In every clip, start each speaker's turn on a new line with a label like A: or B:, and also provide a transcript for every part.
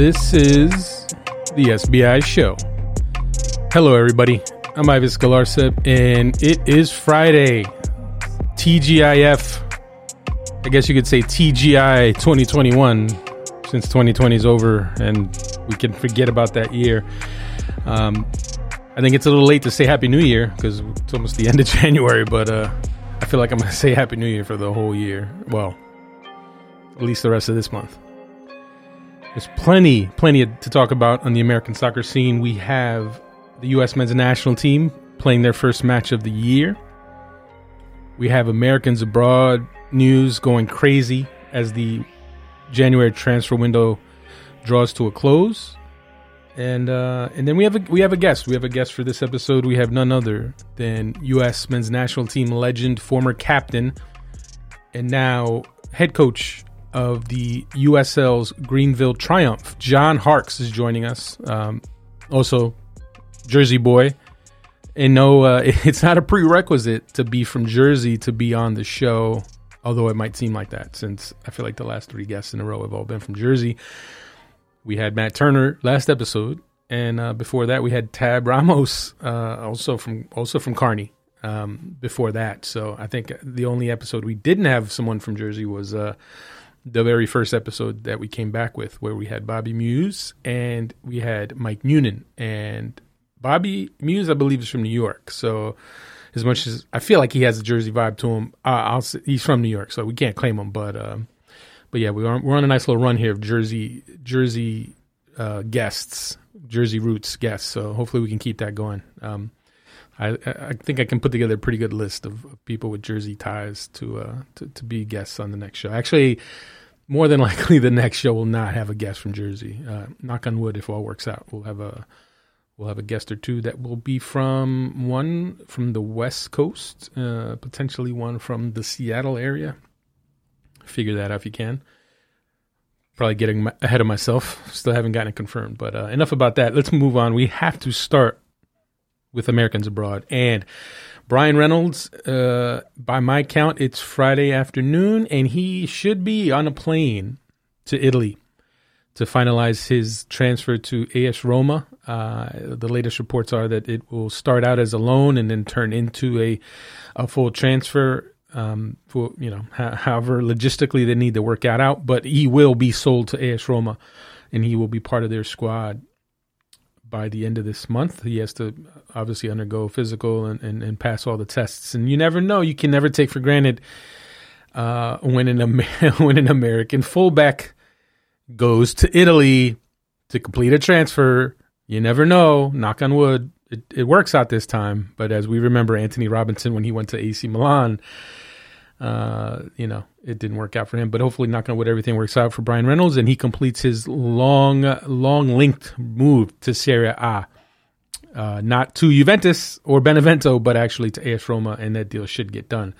A: This is the SBI Show. Hello, everybody. I'm Ives Galarcep, and it is Friday. TGIF. I guess you could say TGI 2021, since 2020 is over and we can forget about that year. Um, I think it's a little late to say Happy New Year because it's almost the end of January, but uh, I feel like I'm going to say Happy New Year for the whole year. Well, at least the rest of this month. There's plenty, plenty to talk about on the American soccer scene. We have the U.S. men's national team playing their first match of the year. We have Americans abroad news going crazy as the January transfer window draws to a close. And uh, and then we have a we have a guest. We have a guest for this episode. We have none other than U.S. men's national team legend, former captain, and now head coach of the USL's Greenville Triumph. John Harkes is joining us. Um, also, Jersey boy. And no, uh, it's not a prerequisite to be from Jersey to be on the show, although it might seem like that since I feel like the last three guests in a row have all been from Jersey. We had Matt Turner last episode, and uh, before that we had Tab Ramos, uh, also from also from Kearny. Um, before that, so I think the only episode we didn't have someone from Jersey was uh, the very first episode that we came back with, where we had Bobby Muse and we had Mike Noonan. And Bobby Muse, I believe, is from New York. So as much as I feel like he has a Jersey vibe to him, uh, I'll he's from New York, so we can't claim him. But um, but yeah, we are, we're on a nice little run here of Jersey Jersey uh, guests, Jersey roots guests. So hopefully we can keep that going. Um, I, I think I can put together a pretty good list of people with Jersey ties to uh, to, to be guests on the next show. Actually, more than likely, the next show will not have a guest from Jersey. Uh, knock on wood, if all works out, we'll have a we'll have a guest or two that will be from one from the West Coast, uh, potentially one from the Seattle area. Figure that out if you can. Probably getting ahead of myself. Still haven't gotten it confirmed, but uh, enough about that. Let's move on. We have to start with Americans abroad. And Bryan Reynolds, uh, by my count, it's Friday afternoon, and he should be on a plane to Italy to finalize his transfer to AS Roma. Uh, the latest reports are that it will start out as a loan and then turn into a a full transfer. Um, for you know, however logistically they need to work that out, but he will be sold to AS Roma, and he will be part of their squad by the end of this month. He has to obviously undergo physical and, and, and pass all the tests. And you never know. You can never take for granted uh, when an Amer- when an American fullback goes to Italy to complete a transfer. You never know. Knock on wood. It, it works out this time. But as we remember, Antonee Robinson when he went to AC Milan uh, you know, it didn't work out for him. But hopefully, going to wood, everything works out for Bryan Reynolds, and he completes his long, long linked move to Serie A. Uh, not to Juventus or Benevento, but actually to AS Roma, and that deal should get done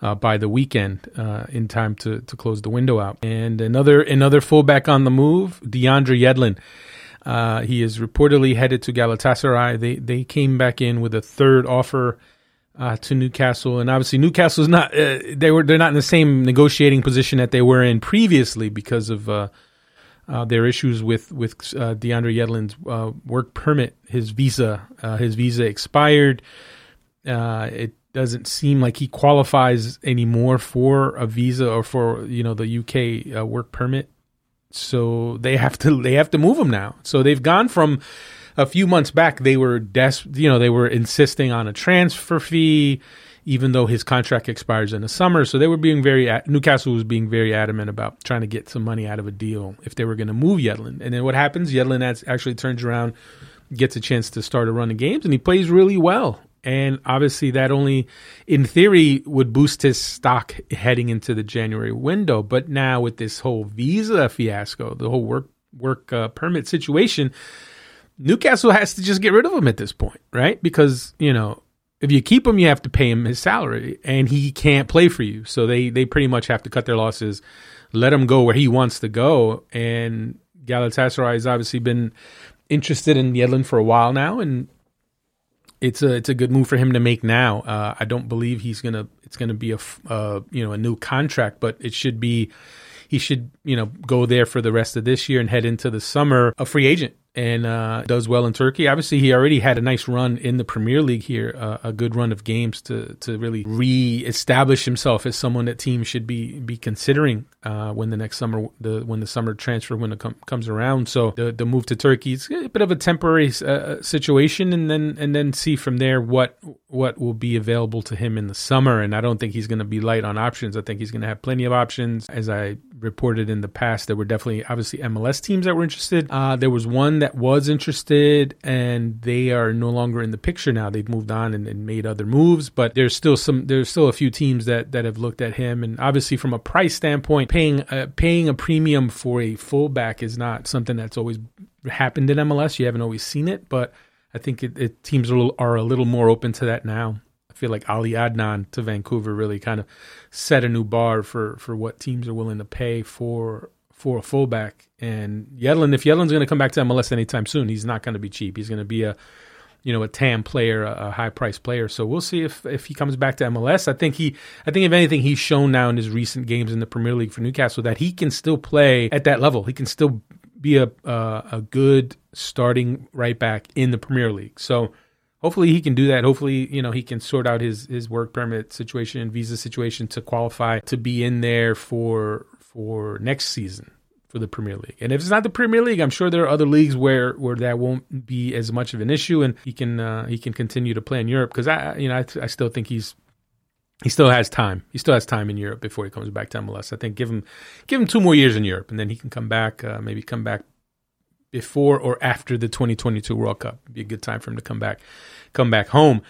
A: uh, by the weekend uh, in time to to close the window out. And another another fullback on the move, DeAndre Yedlin. Uh, he is reportedly headed to Galatasaray. They they came back in with a third offer uh, to Newcastle, and obviously Newcastle is not uh, they were they're not in the same negotiating position that they were in previously because of uh, uh their issues with with uh, DeAndre Yedlin's uh, work permit. His visa his visa expired. it doesn't seem like he qualifies anymore for a visa or for you know the UK work permit. So they have to they have to move him now. So they've gone from a few months back they were des- you know they were insisting on a transfer fee even though his contract expires in the summer. So they were being very Newcastle was being very adamant about trying to get some money out of a deal if they were going to move Yedlin. And then what happens? Yedlin actually turns around gets a chance to start a run of games and he plays really well. And obviously that only in theory would boost his stock heading into the January window. But now with this whole visa fiasco the whole work work uh, permit situation Newcastle has to just get rid of him at this point, right? Because, you know, if you keep him, you have to pay him his salary and he can't play for you. So they, they pretty much have to cut their losses, let him go where he wants to go. And Galatasaray has obviously been interested in Yedlin for a while now. And it's a, it's a good move for him to make now. Uh, I don't believe he's going to, it's going to be a, uh, you know, a new contract, but it should be, he should, you know, go there for the rest of this year and head into the summer a free agent and uh, does well in Turkey. Obviously, he already had a nice run in the Premier League here, uh, a good run of games to to really re-establish himself as someone that teams should be be considering uh, when the next summer the when the summer transfer window com- comes around. So the the move to Turkey is a bit of a temporary uh, situation, and then and then see from there what what will be available to him in the summer. And I don't think he's going to be light on options. I think he's going to have plenty of options. As I reported in the past, there were definitely obviously MLS teams that were interested. Uh, there was one that that was interested and they are no longer in the picture now. They've moved on and, and, made other moves, but there's still some there's still a few teams that that have looked at him and obviously from a price standpoint, paying uh, paying a premium for a fullback is not something that's always happened in MLS. You haven't always seen it, but I think it, it teams are, are a little more open to that now. I feel like Ali Adnan to Vancouver really kind of set a new bar for for what teams are willing to pay for for a fullback. And Yedlin, if Yedlin's going to come back to MLS anytime soon, he's not going to be cheap. He's going to be a you know a TAM player, a, a high price player. So we'll see if if he comes back to MLS. I think he, I think if anything, he's shown now in his recent games in the Premier League for Newcastle that he can still play at that level. He can still be a a good starting right back in the Premier League. So hopefully he can do that. Hopefully, you know, he can sort out his his work permit situation, and visa situation to qualify to be in there for for next season for the Premier League. And if it's not the Premier League, I'm sure there are other leagues where where that won't be as much of an issue, and he can uh, he can continue to play in Europe because I you know I, I still think he's he still has time. He still has time in Europe before he comes back to MLS. I think give him give him two more years in Europe, and then he can come back. Uh, maybe come back before or after the 2022 World Cup. It'd be a good time for him to come back, come back home.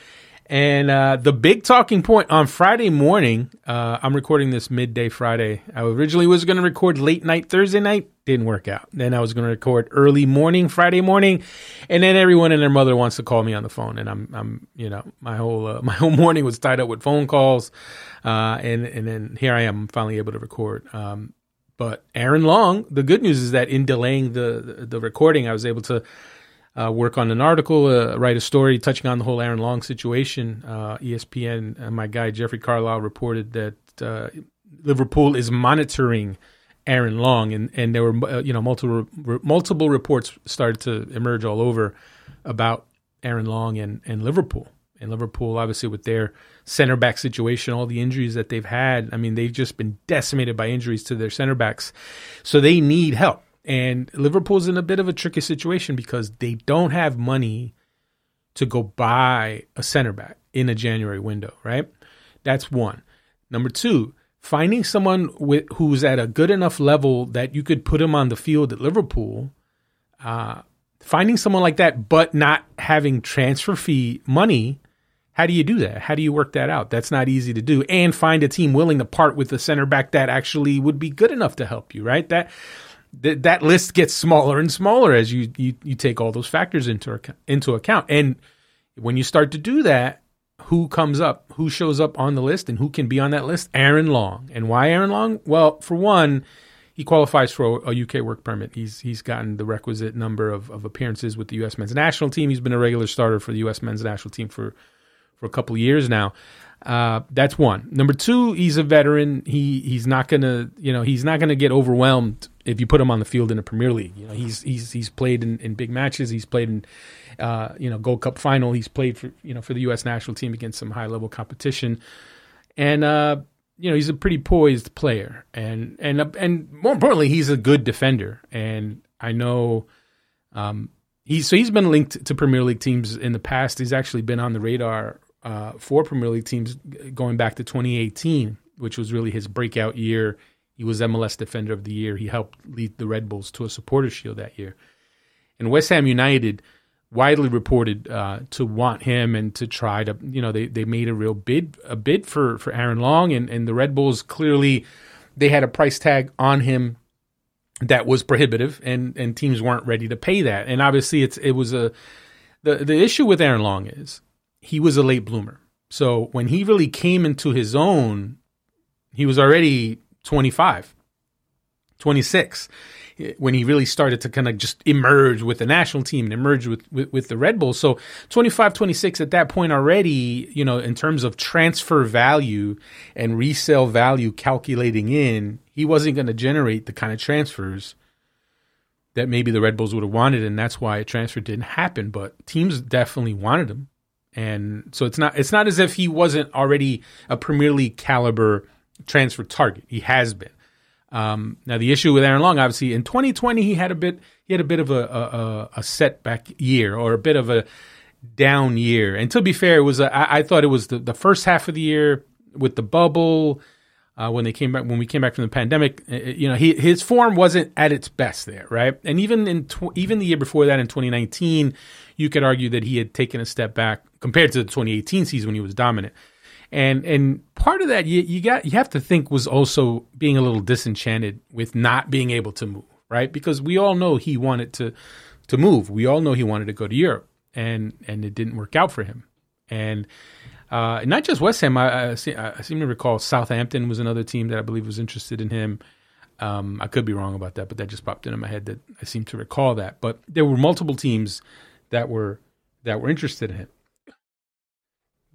A: And uh, the big talking point on Friday morning, uh, I'm recording this midday Friday. I originally was going to record late night Thursday night, didn't work out. Then I was going to record early morning Friday morning, and then everyone and their mother wants to call me on the phone, and I'm, I'm, you know, my whole uh, my whole morning was tied up with phone calls, uh, and and then here I am finally able to record. Um, but Aaron Long, the good news is that in delaying the, the, the recording, I was able to uh, work on an article, uh, write a story touching on the whole Aaron Long situation. Uh, ESPN, uh, my guy Jeffrey Carlisle reported that uh, Liverpool is monitoring Aaron Long, and, and there were uh, you know multiple multiple reports started to emerge all over about Aaron Long and, and Liverpool. And Liverpool, obviously, with their center back situation, all the injuries that they've had, I mean, they've just been decimated by injuries to their center backs. So they need help. And Liverpool's in a bit of a tricky situation because they don't have money to go buy a center back in a January window, right? That's one. Number two, finding someone with, who's at a good enough level that you could put him on the field at Liverpool, uh, finding someone like that, but not having transfer fee money. How do you do that? How do you work that out? That's not easy to do. And find a team willing to part with the center back that actually would be good enough to help you, right? That th- that list gets smaller and smaller as you, you, you take all those factors into, into account. And when you start to do that, who comes up, who shows up on the list, and who can be on that list? Aaron Long. And why Aaron Long? Well, for one, he qualifies for a, UK work permit. He's he's gotten the requisite number of, of appearances with the U.S. men's national team. He's been a regular starter for the U.S. men's national team for for a couple of years now. Uh, that's one. Number two, he's a veteran. He he's not gonna you know he's not gonna get overwhelmed if you put him on the field in a Premier League. You know he's he's he's played in, in big matches. He's played in uh, you know Gold Cup final. He's played for you know for the U.S. national team against some high level competition, and uh, you know he's a pretty poised player. And and uh, and more importantly, he's a good defender. And I know. Um, He's, so he's been linked to Premier League teams in the past. He's actually been on the radar uh, for Premier League teams going back to 2018, which was really his breakout year. He was MLS Defender of the Year. He helped lead the Red Bulls to a Supporters Shield that year. And West Ham United widely reported uh, to want him and to try to, you know, they, they made a real bid a bid for, for Aaron Long, and, and the Red Bulls clearly they had a price tag on him that was prohibitive, and and teams weren't ready to pay that. And obviously, it's it was a the the issue with Aaron Long is he was a late bloomer. So when he really came into his own, he was already 25, 26 when he really started to kind of just emerge with the national team and emerge with, with, with, the Red Bulls. So 25, 26 at that point already, you know, in terms of transfer value and resale value calculating in, he wasn't going to generate the kind of transfers that maybe the Red Bulls would have wanted, and that's why a transfer didn't happen. But teams definitely wanted him, and so it's not it's not as if he wasn't already a Premier League caliber transfer target. He has been. Um, now the issue with Aaron Long, obviously, in 2020 he had a bit he had a bit of a a, a setback year or a bit of a down year. And to be fair, it was a, I, I thought it was the, the first half of the year with the bubble uh, when they came back when we came back from the pandemic. Uh, uh, you know, he, his form wasn't at its best there, right? And even in tw- even the year before that, in 2019, you could argue that he had taken a step back compared to the 2018 season when he was dominant. And and part of that you, you got you have to think was also being a little disenchanted with not being able to move, right? Because we all know he wanted to to move. We all know he wanted to go to Europe, and and it didn't work out for him. And uh, not just West Ham. I, I, see, I, seem to recall Southampton was another team that I believe was interested in him. Um, I could be wrong about that, but that just popped into my head that I seem to recall that. But there were multiple teams that were that were interested in him,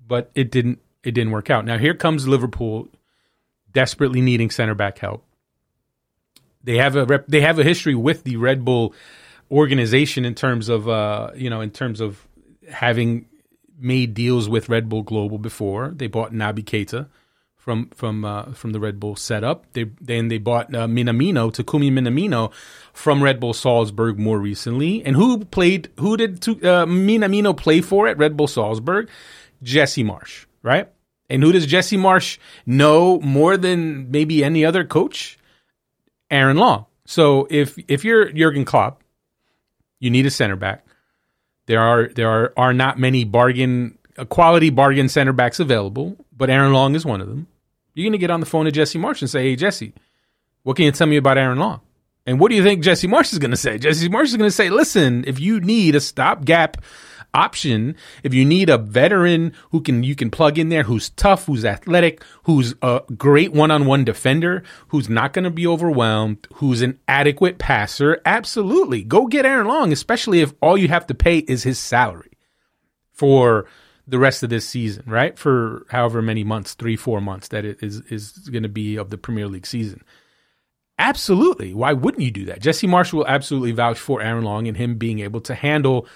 A: but it didn't it didn't work out. Now here comes Liverpool, desperately needing center back help. They have a rep, they have a history with the Red Bull organization in terms of uh, you know in terms of having made deals with Red Bull Global before. They bought Naby Keita from from uh, from the Red Bull setup. They then they bought uh, Minamino, Takumi Minamino, from Red Bull Salzburg more recently. And who played? Who did uh, Minamino play for at Red Bull Salzburg? Jesse Marsch, right? And who does Jesse Marsch know more than maybe any other coach? Aaron Long. So if if you're Jurgen Klopp, you need a center back. There are there are, are not many bargain uh, quality bargain center backs available, but Aaron Long is one of them. You're going to get on the phone to Jesse Marsch and say, "Hey, Jesse, what can you tell me about Aaron Long?" And what do you think Jesse Marsch is going to say? Jesse Marsch is going to say, "Listen, if you need a stopgap option if you need a veteran who can you can plug in there who's tough who's athletic who's a great one-on-one defender who's not going to be overwhelmed who's an adequate passer absolutely. Go get Aaron Long especially if all you have to pay is his salary for the rest of this season right? For however many months 3 4 months that it is is going to be of the Premier League season. Absolutely. Why wouldn't you do that? Jesse Marshall will absolutely vouch for Aaron Long and him being able to handle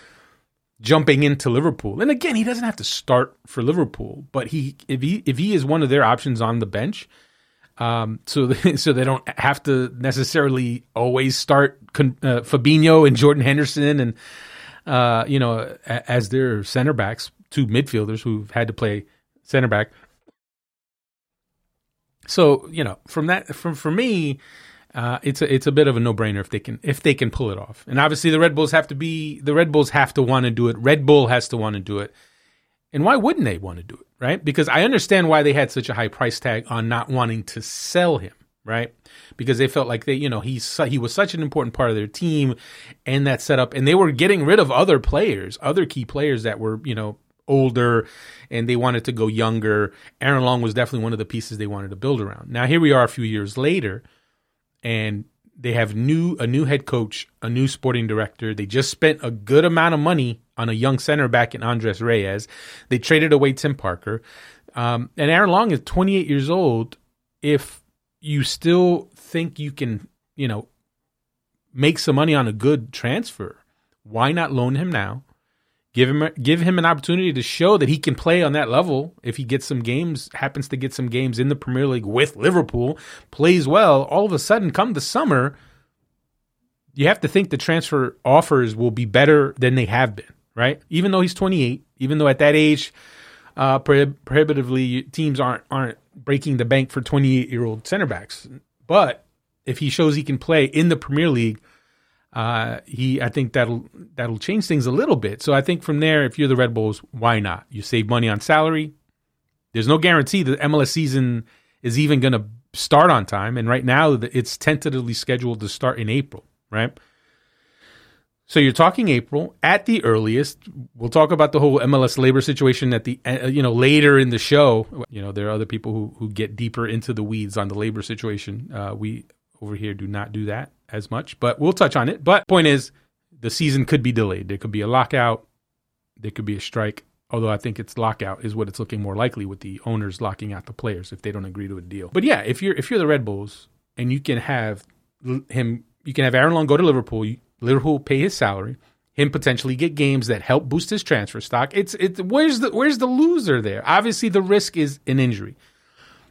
A: jumping into Liverpool. And again, he doesn't have to start for Liverpool, but he if he if he is one of their options on the bench, um, so so they don't have to necessarily always start uh, Fabinho and Jordan Henderson and uh, you know as their center backs, two midfielders who've had to play center back. So you know from that from for me uh, it's a it's a bit of a no brainer if they can if they can pull it off. And obviously the Red Bulls have to be the Red Bulls have to want to do it. Red Bull has to want to do it. And why wouldn't they want to do it, right? Because I understand why they had such a high price tag on not wanting to sell him, right? Because they felt like they, you know, he's he was such an important part of their team and that setup, and they were getting rid of other players, other key players that were, you know, older, and they wanted to go younger. Aaron Long was definitely one of the pieces they wanted to build around. Now here we are a few years later and they have new a new head coach, a new sporting director. They just spent a good amount of money on a young center back in Andres Reyes. They traded away Tim Parker, um, and Aaron Long is 28 years old. If you still think you can, you know, make some money on a good transfer, why not loan him now? Give him give him an opportunity to show that he can play on that level. If he gets some games, happens to get some games in the Premier League with Liverpool, plays well, all of a sudden, come the summer, you have to think the transfer offers will be better than they have been, right? Even though he's 28, even though at that age, uh, prohibitively teams aren't aren't breaking the bank for 28 year old center backs. But if he shows he can play in the Premier League uh, he I think that'll that'll change things a little bit. So I think from there, if you're the Red Bulls, why not? You save money on salary. There's no guarantee the MLS season is even going to start on time, and right now it's tentatively scheduled to start in April. Right. So you're talking April at the earliest. We'll talk about the whole MLS labor situation at the uh, you know later in the show. You know there are other people who who get deeper into the weeds on the labor situation. Uh, we over here do not do that as much, but we'll touch on it. But point is, the season could be delayed. There could be a lockout. There could be a strike. Although I think it's lockout is what it's looking more likely with the owners locking out the players if they don't agree to a deal. But yeah, if you're if you're the Red Bulls, and you can have him. You can have Aaron Long go to Liverpool. Liverpool pay his salary. Him potentially get games that help boost his transfer stock. It's it's where's the where's the loser there? Obviously, the risk is an injury.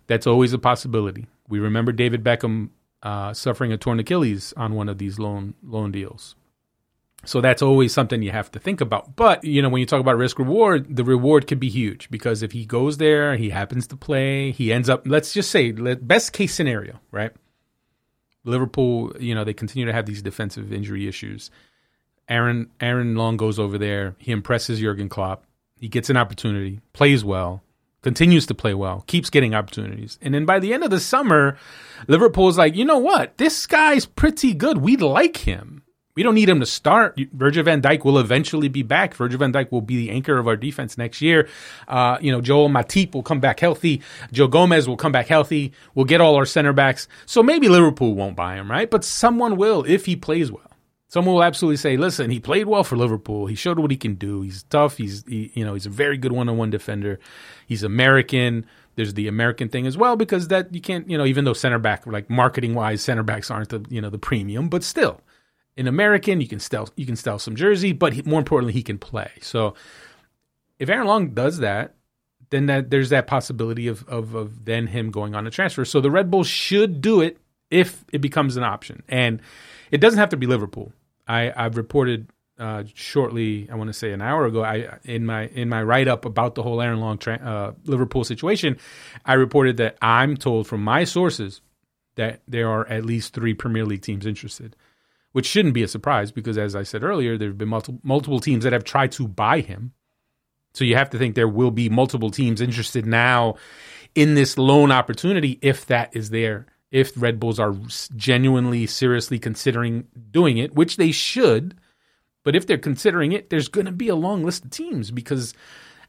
A: That's always a possibility. We remember David Beckham uh, suffering a torn Achilles on one of these loan loan deals. So that's always something you have to think about. But, you know, when you talk about risk reward, the reward could be huge because if he goes there, he happens to play, he ends up, let's just say, best case scenario, right? Liverpool, you know, they continue to have these defensive injury issues. Aaron Aaron Long goes over there, he impresses Jurgen Klopp, he gets an opportunity, plays well, continues to play well, keeps getting opportunities. And then by the end of the summer, Liverpool's like, you know what? This guy's pretty good. We like him. We don't need him to start. Virgil van Dijk will eventually be back. Virgil van Dijk will be the anchor of our defense next year. Uh, you know, Joel Matip will come back healthy. Joe Gomez will come back healthy. We'll get all our center backs. So maybe Liverpool won't buy him, right? But someone will if he plays well. Someone will absolutely say, "Listen, he played well for Liverpool. He showed what he can do. He's tough. He's he, you know he's a very good one-on-one defender. He's American. There's the American thing as well because that you can't you know even though center back like marketing wise center backs aren't the you know the premium, but still an American. You can sell you can sell some jersey, but he, more importantly, he can play. So if Aaron Long does that, then that there's that possibility of, of of then him going on a transfer. So the Red Bulls should do it if it becomes an option, and it doesn't have to be Liverpool. I I've reported uh, shortly, I want to say an hour ago, I in my in my write up about the whole Aaron Long tra- uh, Liverpool situation, I reported that I'm told from my sources that there are at least three Premier League teams interested which shouldn't be a surprise because, as I said earlier, there have been multiple, multiple teams that have tried to buy him. So you have to think there will be multiple teams interested now in this loan opportunity if that is there. If Red Bulls are genuinely, seriously considering doing it, which they should, but if they're considering it, there's going to be a long list of teams because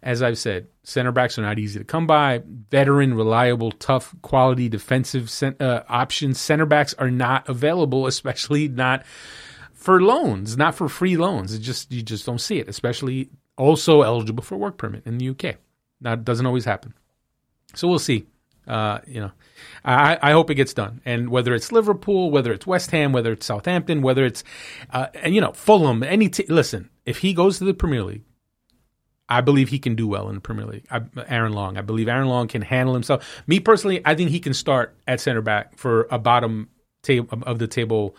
A: as I've said, center backs are not easy to come by. Veteran, reliable, tough, quality defensive uh, options. Center backs are not available, especially not for loans, not for free loans. It just you just don't see it, especially also eligible for work permit in the UK. That doesn't always happen. So we'll see. Uh, you know, I, I hope it gets done. And whether it's Liverpool, whether it's West Ham, whether it's Southampton, whether it's, uh, and you know, Fulham, any, t- listen, if he goes to the Premier League, I believe he can do well in the Premier League. I, Aaron Long. I believe Aaron Long can handle himself. Me personally, I think he can start at center back for a bottom table of the table,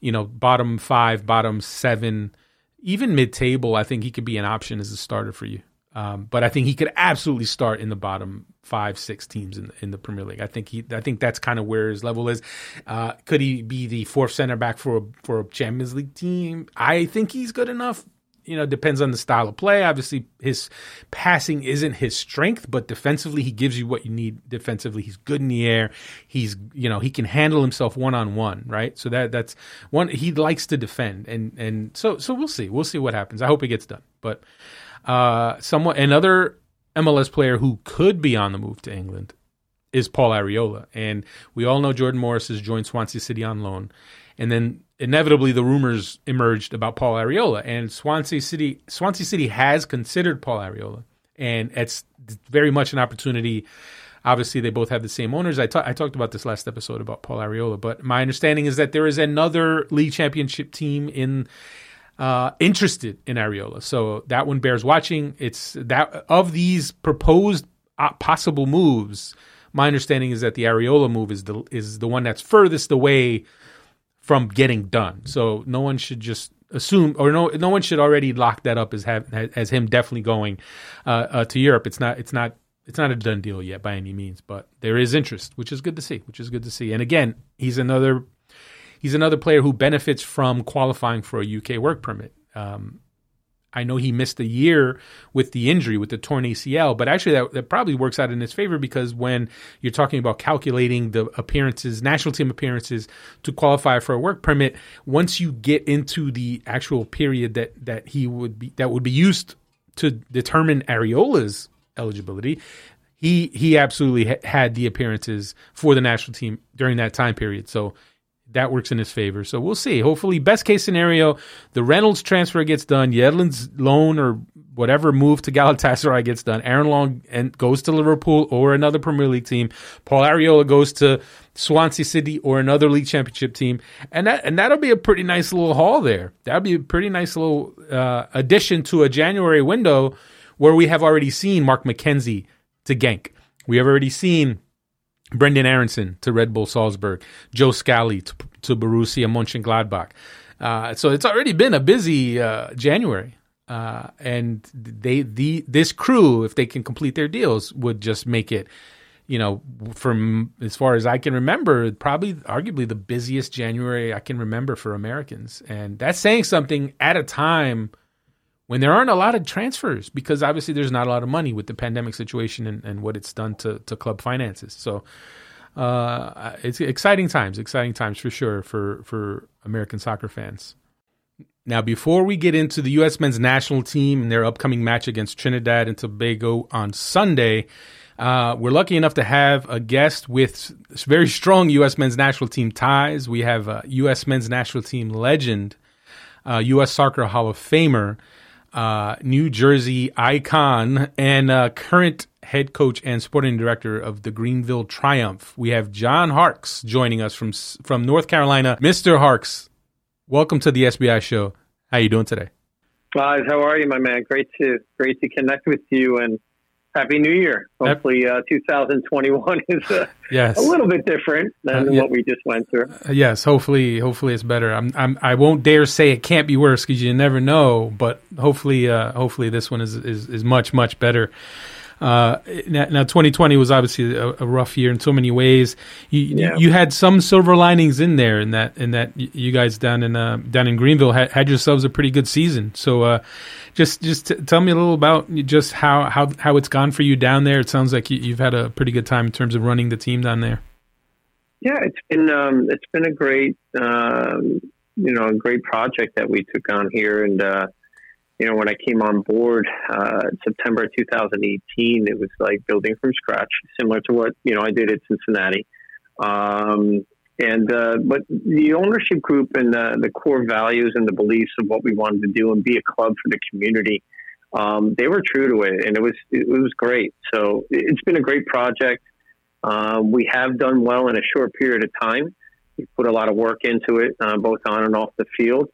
A: you know, bottom five, bottom seven, even mid table. I think he could be an option as a starter for you. Um, but I think he could absolutely start in the bottom five, six teams in in the Premier League. I think he, I think that's kind of where his level is. Uh, could he be the fourth center back for a, for a Champions League team? I think he's good enough you know, depends on the style of play. Obviously, his passing isn't his strength, but defensively, he gives you what you need. Defensively, he's good in the air. He's, you know, he can handle himself one on one, right? So that that's one. He likes to defend, and and so so we'll see. We'll see what happens. I hope it gets done. But uh, somewhat another MLS player who could be on the move to England is Paul Arriola, and we all know Jordan Morris has joined Swansea City on loan, and then inevitably the rumors emerged about Paul Arriola, and Swansea City Swansea City has considered Paul Arriola, and it's very much an opportunity. Obviously, they both have the same owners. I, ta- I talked about this last episode about Paul Arriola, but my understanding is that there is another league championship team in uh, interested in Arriola, so that one bears watching. It's that of these proposed uh, possible moves. My understanding is that the Arriola move is the is the one that's furthest away from getting done. So no one should just assume, or no, no one should already lock that up as have, as him definitely going uh, uh, to Europe. It's not, it's not, it's not a done deal yet by any means, but there is interest, which is good to see. Which is good to see. And again, he's another, he's another player who benefits from qualifying for a UK work permit. Um, I know he missed a year with the injury, with the torn ACL, but actually that, that probably works out in his favor because when you're talking about calculating the appearances, national team appearances to qualify for a work permit, once you get into the actual period that, that he would be, that would be used to determine Arriola's eligibility, he, he absolutely ha- had the appearances for the national team during that time period. So that works in his favor. So we'll see. Hopefully, best case scenario, the Reynolds transfer gets done, Yedlin's loan or whatever move to Galatasaray gets done. Aaron Long and goes to Liverpool or another Premier League team. Paul Arriola goes to Swansea City or another league championship team, and that and that'll be a pretty nice little haul there. That'll be a pretty nice little uh, addition to a January window where we have already seen Mark McKenzie to Genk. We have already seen Brenden Aaronson to Red Bull Salzburg, Joe Scally to, to Borussia Mönchengladbach. Uh, so it's already been a busy uh, January, uh, and they the this crew, if they can complete their deals, would just make it, you know, from as far as I can remember, probably arguably the busiest January I can remember for Americans, and that's saying something at a time when there aren't a lot of transfers because obviously there's not a lot of money with the pandemic situation and, and what it's done to, to club finances. So uh, it's exciting times, exciting times for sure for, for American soccer fans. Now, before we get into the U.S. men's national team and their upcoming match against Trinidad and Tobago on Sunday, uh, we're lucky enough to have a guest with very strong U.S. men's national team ties. We have a U.S. men's national team legend, uh, U.S. Soccer Hall of Famer, uh, New Jersey icon and uh, current head coach and sporting director of the Greenville Triumph. We have John Harkes joining us from from North Carolina. Mr. Harkes, welcome to the SBI show. How you doing today?
B: Guys, how are you, my man? Great to great to connect with you and Happy New Year. Hopefully, uh, 2021 is uh, yes. a little bit different than uh, yeah. what we just went through.
A: Uh, yes, hopefully, hopefully it's better. I'm, I'm, I won't dare say it can't be worse because you never know. But hopefully, uh, hopefully this one is, is, is much, much better. Uh, now, 2020 was obviously a, a, rough year in so many ways. You, yeah. you had some silver linings in there, in that in that you guys down in uh, down in Greenville had, had yourselves a pretty good season. So, uh, just just t- tell me a little about just how, how how it's gone for you down there. It sounds like you, have had a pretty good time in terms of running the team down there.
B: Yeah, it's been um, it's been a great um, you know a great project that we took on here, and uh, you know, when I came on board uh, September 2018, it was like building from scratch, similar to what you know I did at Cincinnati. Um, and uh, but the ownership group and the, the core values and the beliefs of what we wanted to do and be a club for the community, um, they were true to it, and it was it was great. So it's been a great project. Um, we have done well in a short period of time. We put a lot of work into it, uh, both on and off the field.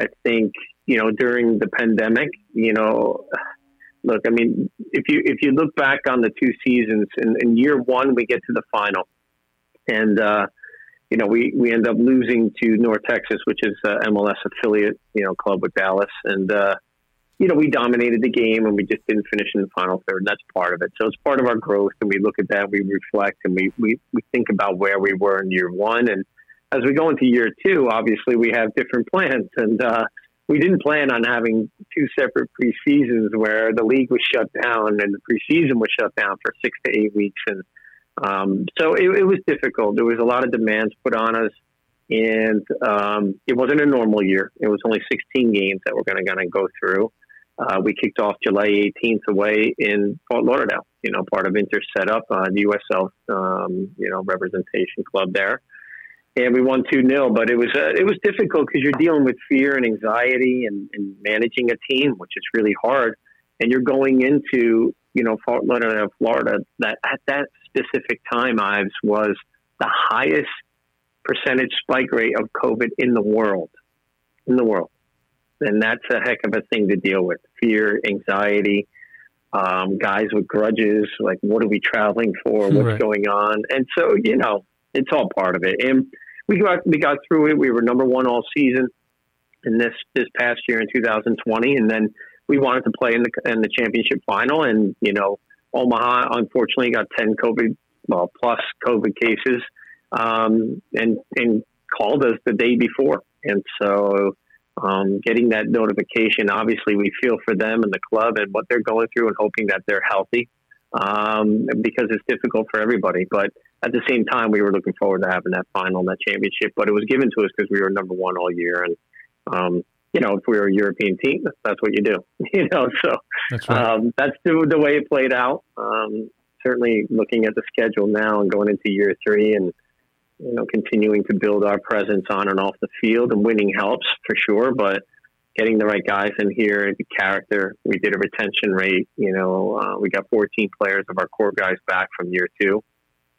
B: I think you know, during the pandemic, you know, look, I mean, if you if you look back on the two seasons, in, in year one we get to the final, and uh, you know we we end up losing to North Texas, which is MLS affiliate, you know, club with Dallas, and uh, you know we dominated the game and we just didn't finish in the final third. And that's part of it. So it's part of our growth, and we look at that, we reflect, and we we, we think about where we were in year one, and as we go into year two, obviously we have different plans, and uh, we didn't plan on having two separate preseasons where the league was shut down and the preseason was shut down for six to eight weeks, and um, so it, it, was difficult. There was a lot of demands put on us, and um, it wasn't a normal year. It was only 16 games that we're going to go through. Uh, we kicked off July 18th away in Fort Lauderdale, you know, part of Inter setup, uh, the USL, um, you know, representation club there and we won two 0 But it was uh, it was difficult because you're dealing with fear and anxiety and, and, managing a team, which is really hard. And you're going into you know Fort Lauderdale, Florida. That at that specific time, Ives was the highest percentage spike rate of COVID in the world, in the world. And that's a heck of a thing to deal with: fear, anxiety. Um, guys with grudges, like what are we traveling for? What's right. going on? And so, you know, it's all part of it. And we got we got through it. We were number one all season in this this past year in 2020, and then we wanted to play in the in the championship final. And you know, Omaha unfortunately got 10 COVID well plus COVID cases, um, and and called us the day before, and so. Um, getting that notification, obviously, we feel for them and the club and what they're going through, and hoping that they're healthy um, because it's difficult for everybody. But at the same time, we were looking forward to having that final, that championship. But it was given to us because we were number one all year, and um, you know, if we were a European team, that's what you do. You know, so that's, right. um, that's the, the, way it played out. Um, certainly, looking at the schedule now and going into year three, and you know, continuing to build our presence on and off the field, and winning helps for sure. But getting the right guys in here, the character. We did a retention rate. You know, uh, we got 14 players of our core guys back from year two,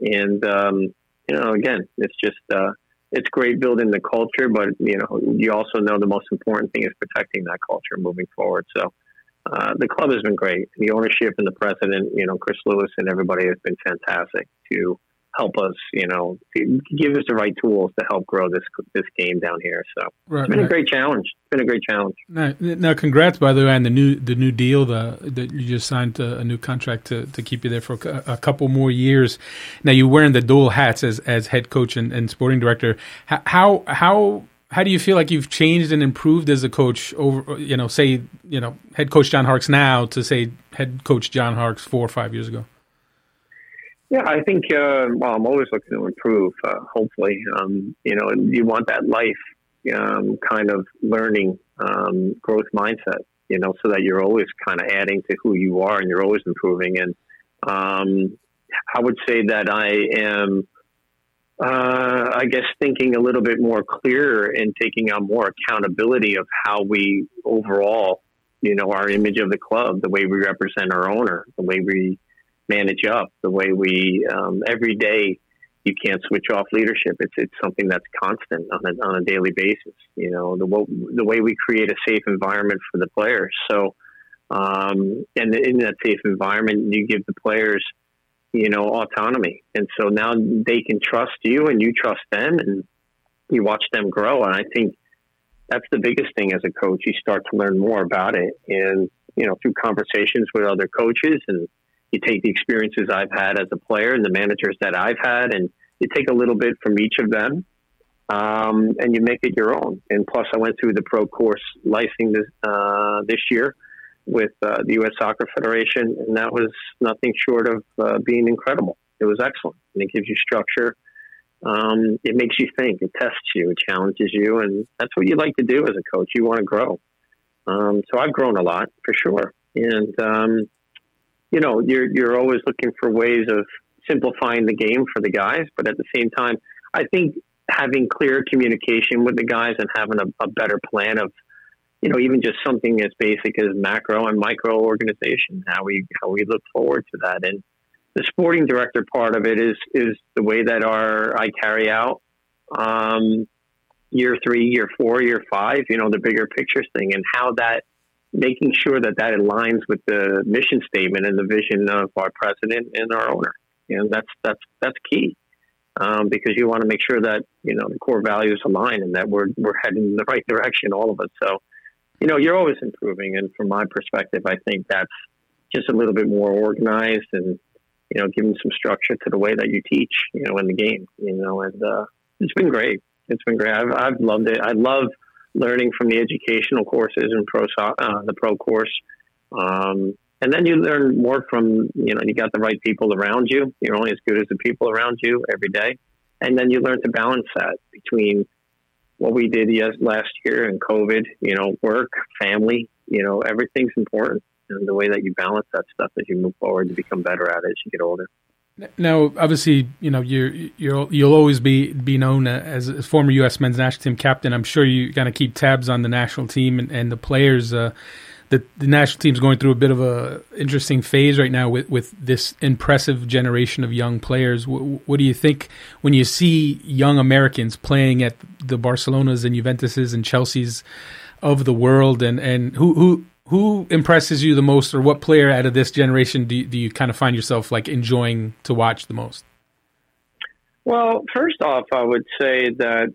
B: and um, you know, again, it's just uh, it's great building the culture, but you know, you also know the most important thing is protecting that culture moving forward. So. Uh, the club has been great. The ownership and the president, you know, Chris Lewis and everybody has been fantastic to help us, you know, give us the right tools to help grow this this game down here. So right, it's been right. a great challenge. It's been a great challenge.
A: Now, now, congrats by the way on the new the new deal the, that you just signed a, a, new contract to, to keep you there for a, a, couple more years. Now you're wearing the dual hats as as head coach and, and sporting director. How how how do you feel like you've changed and improved as a coach over you know say you know head coach John Harkes now to say head coach John Harkes four or five years ago?
B: Yeah, I think, uh, well, I'm always looking to improve, uh, hopefully. Um, you know, you want that life um, kind of learning um, growth mindset, you know, so that you're always kind of adding to who you are and you're always improving. And um, I would say that I am, uh, I guess, thinking a little bit more clear and taking on more accountability of how we overall, you know, our image of the club, the way we represent our owner, the way we manage up the way we um, every day you can't switch off leadership. It's it's something that's constant on a, on a daily basis you know the the way we create a safe environment for the players. So um, and in that safe environment you give the players you know autonomy. And so now they can trust you and you trust them and you watch them grow. And I think that's the biggest thing as a coach. You start to learn more about it. And you know through conversations with other coaches and you take the experiences I've had as a player and the managers that I've had, and you take a little bit from each of them, um, and you make it your own. And plus, I went through the pro course licensing this, uh, this year with uh, the U.S. Soccer Federation, and that was nothing short of uh, being incredible. It was excellent, and it gives you structure. Um, it makes you think. It tests you. It challenges you, and that's what you like to do as a coach. You want to grow. Um, so I've grown a lot for sure, and um, you know, you're you're always looking for ways of simplifying the game for the guys, but at the same time, I think having clear communication with the guys and having a, a better plan of, you know, even just something as basic as macro and micro organization, how we how we look forward to that, and the sporting director part of it is is the way that our I carry out um, year three, year four, year five, you know, the bigger picture thing, and how that making sure that that aligns with the mission statement and the vision of our president and our owner. And that's that's that's key um, because you want to make sure that you know the core values align and that we're we're heading in the right direction, all of us. So, you know, you're always improving, and from my perspective, I think that's just a little bit more organized and you know, giving some structure to the way that you teach, you know, in the game, you know, and uh, it's been great. It's been great. I've I've loved it. I love learning from the educational courses and pro uh, the pro course. Um, and then you learn more from you know you got the right people around you. You're only as good as the people around you every day, and then you learn to balance that between what we did yes, last year and COVID. You know, work, family. You know, everything's important, and the way that you balance that stuff as you move forward to become better at it as you get older.
A: Now, obviously, you know you're you'll you'll always be be known as a former U.S. men's national team captain. I'm sure you're going to keep tabs on the national team and, and the players. Uh, the, the national team's going through a bit of a interesting phase right now with, with this impressive generation of young players. What, what do you think when you see young Americans playing at the Barcelonas and Juventuses and Chelseas of the world, and, and who who who impresses you the most, or what player out of this generation do you, do you kind of find yourself like enjoying to watch the most?
B: Well, first off, I would say that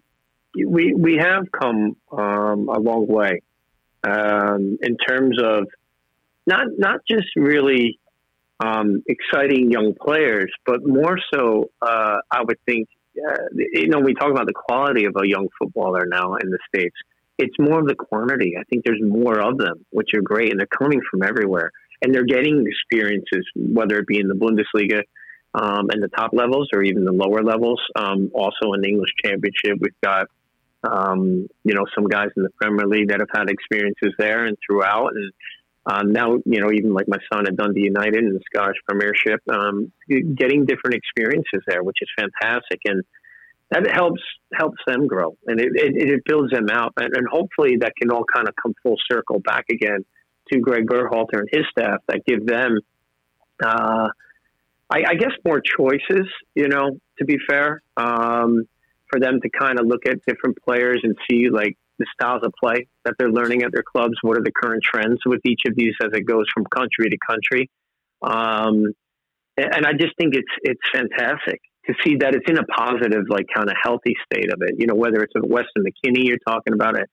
B: we we have come um, a long way um, in terms of not not just really um, exciting young players, but more so, uh, I would think. Uh, you know, we talk about the quality of a young footballer now in the states it's more of the quantity. I think there's more of them, which are great, and they're coming from everywhere, and they're getting experiences, whether it be in the Bundesliga um, and the top levels, or even the lower levels. Um, also in the English Championship, we've got um, you know some guys in the Premier League that have had experiences there and throughout, and um, now you know even like my son at Dundee United in the Scottish Premiership, um, getting different experiences there, which is fantastic, and that helps helps them grow. And it, it, it builds them out. And, and, hopefully that can all kind of come full circle back again to Greg Berhalter and his staff that give them uh, I, I, guess more choices you know to be fair um, for them to kind of look at different players and see like the styles of play that they're learning at their clubs. What are the current trends with each of these as it goes from country to country? Um, and I just think it's it's fantastic to see that it's in a positive, like kind of healthy state of it. You know, whether it's a Weston McKennie you're talking about it,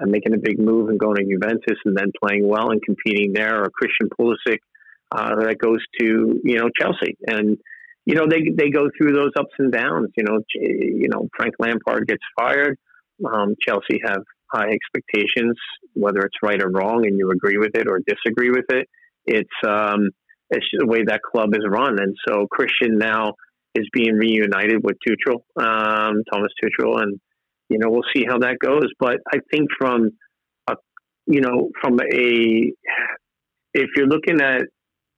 B: and making a big move and going to Juventus and then playing well and competing there, or Christian Pulisic uh, that goes to you know Chelsea, and you know they they go through those ups and downs. You know, you know Frank Lampard gets fired. Um, Chelsea have high expectations, whether it's right or wrong, and you agree with it or disagree with it. It's um, it's the way that club is run, and so Christian now is being reunited with Tuchel, um, Thomas Tuchel, and you know we'll see how that goes. But I think from a, you know from a if you're looking at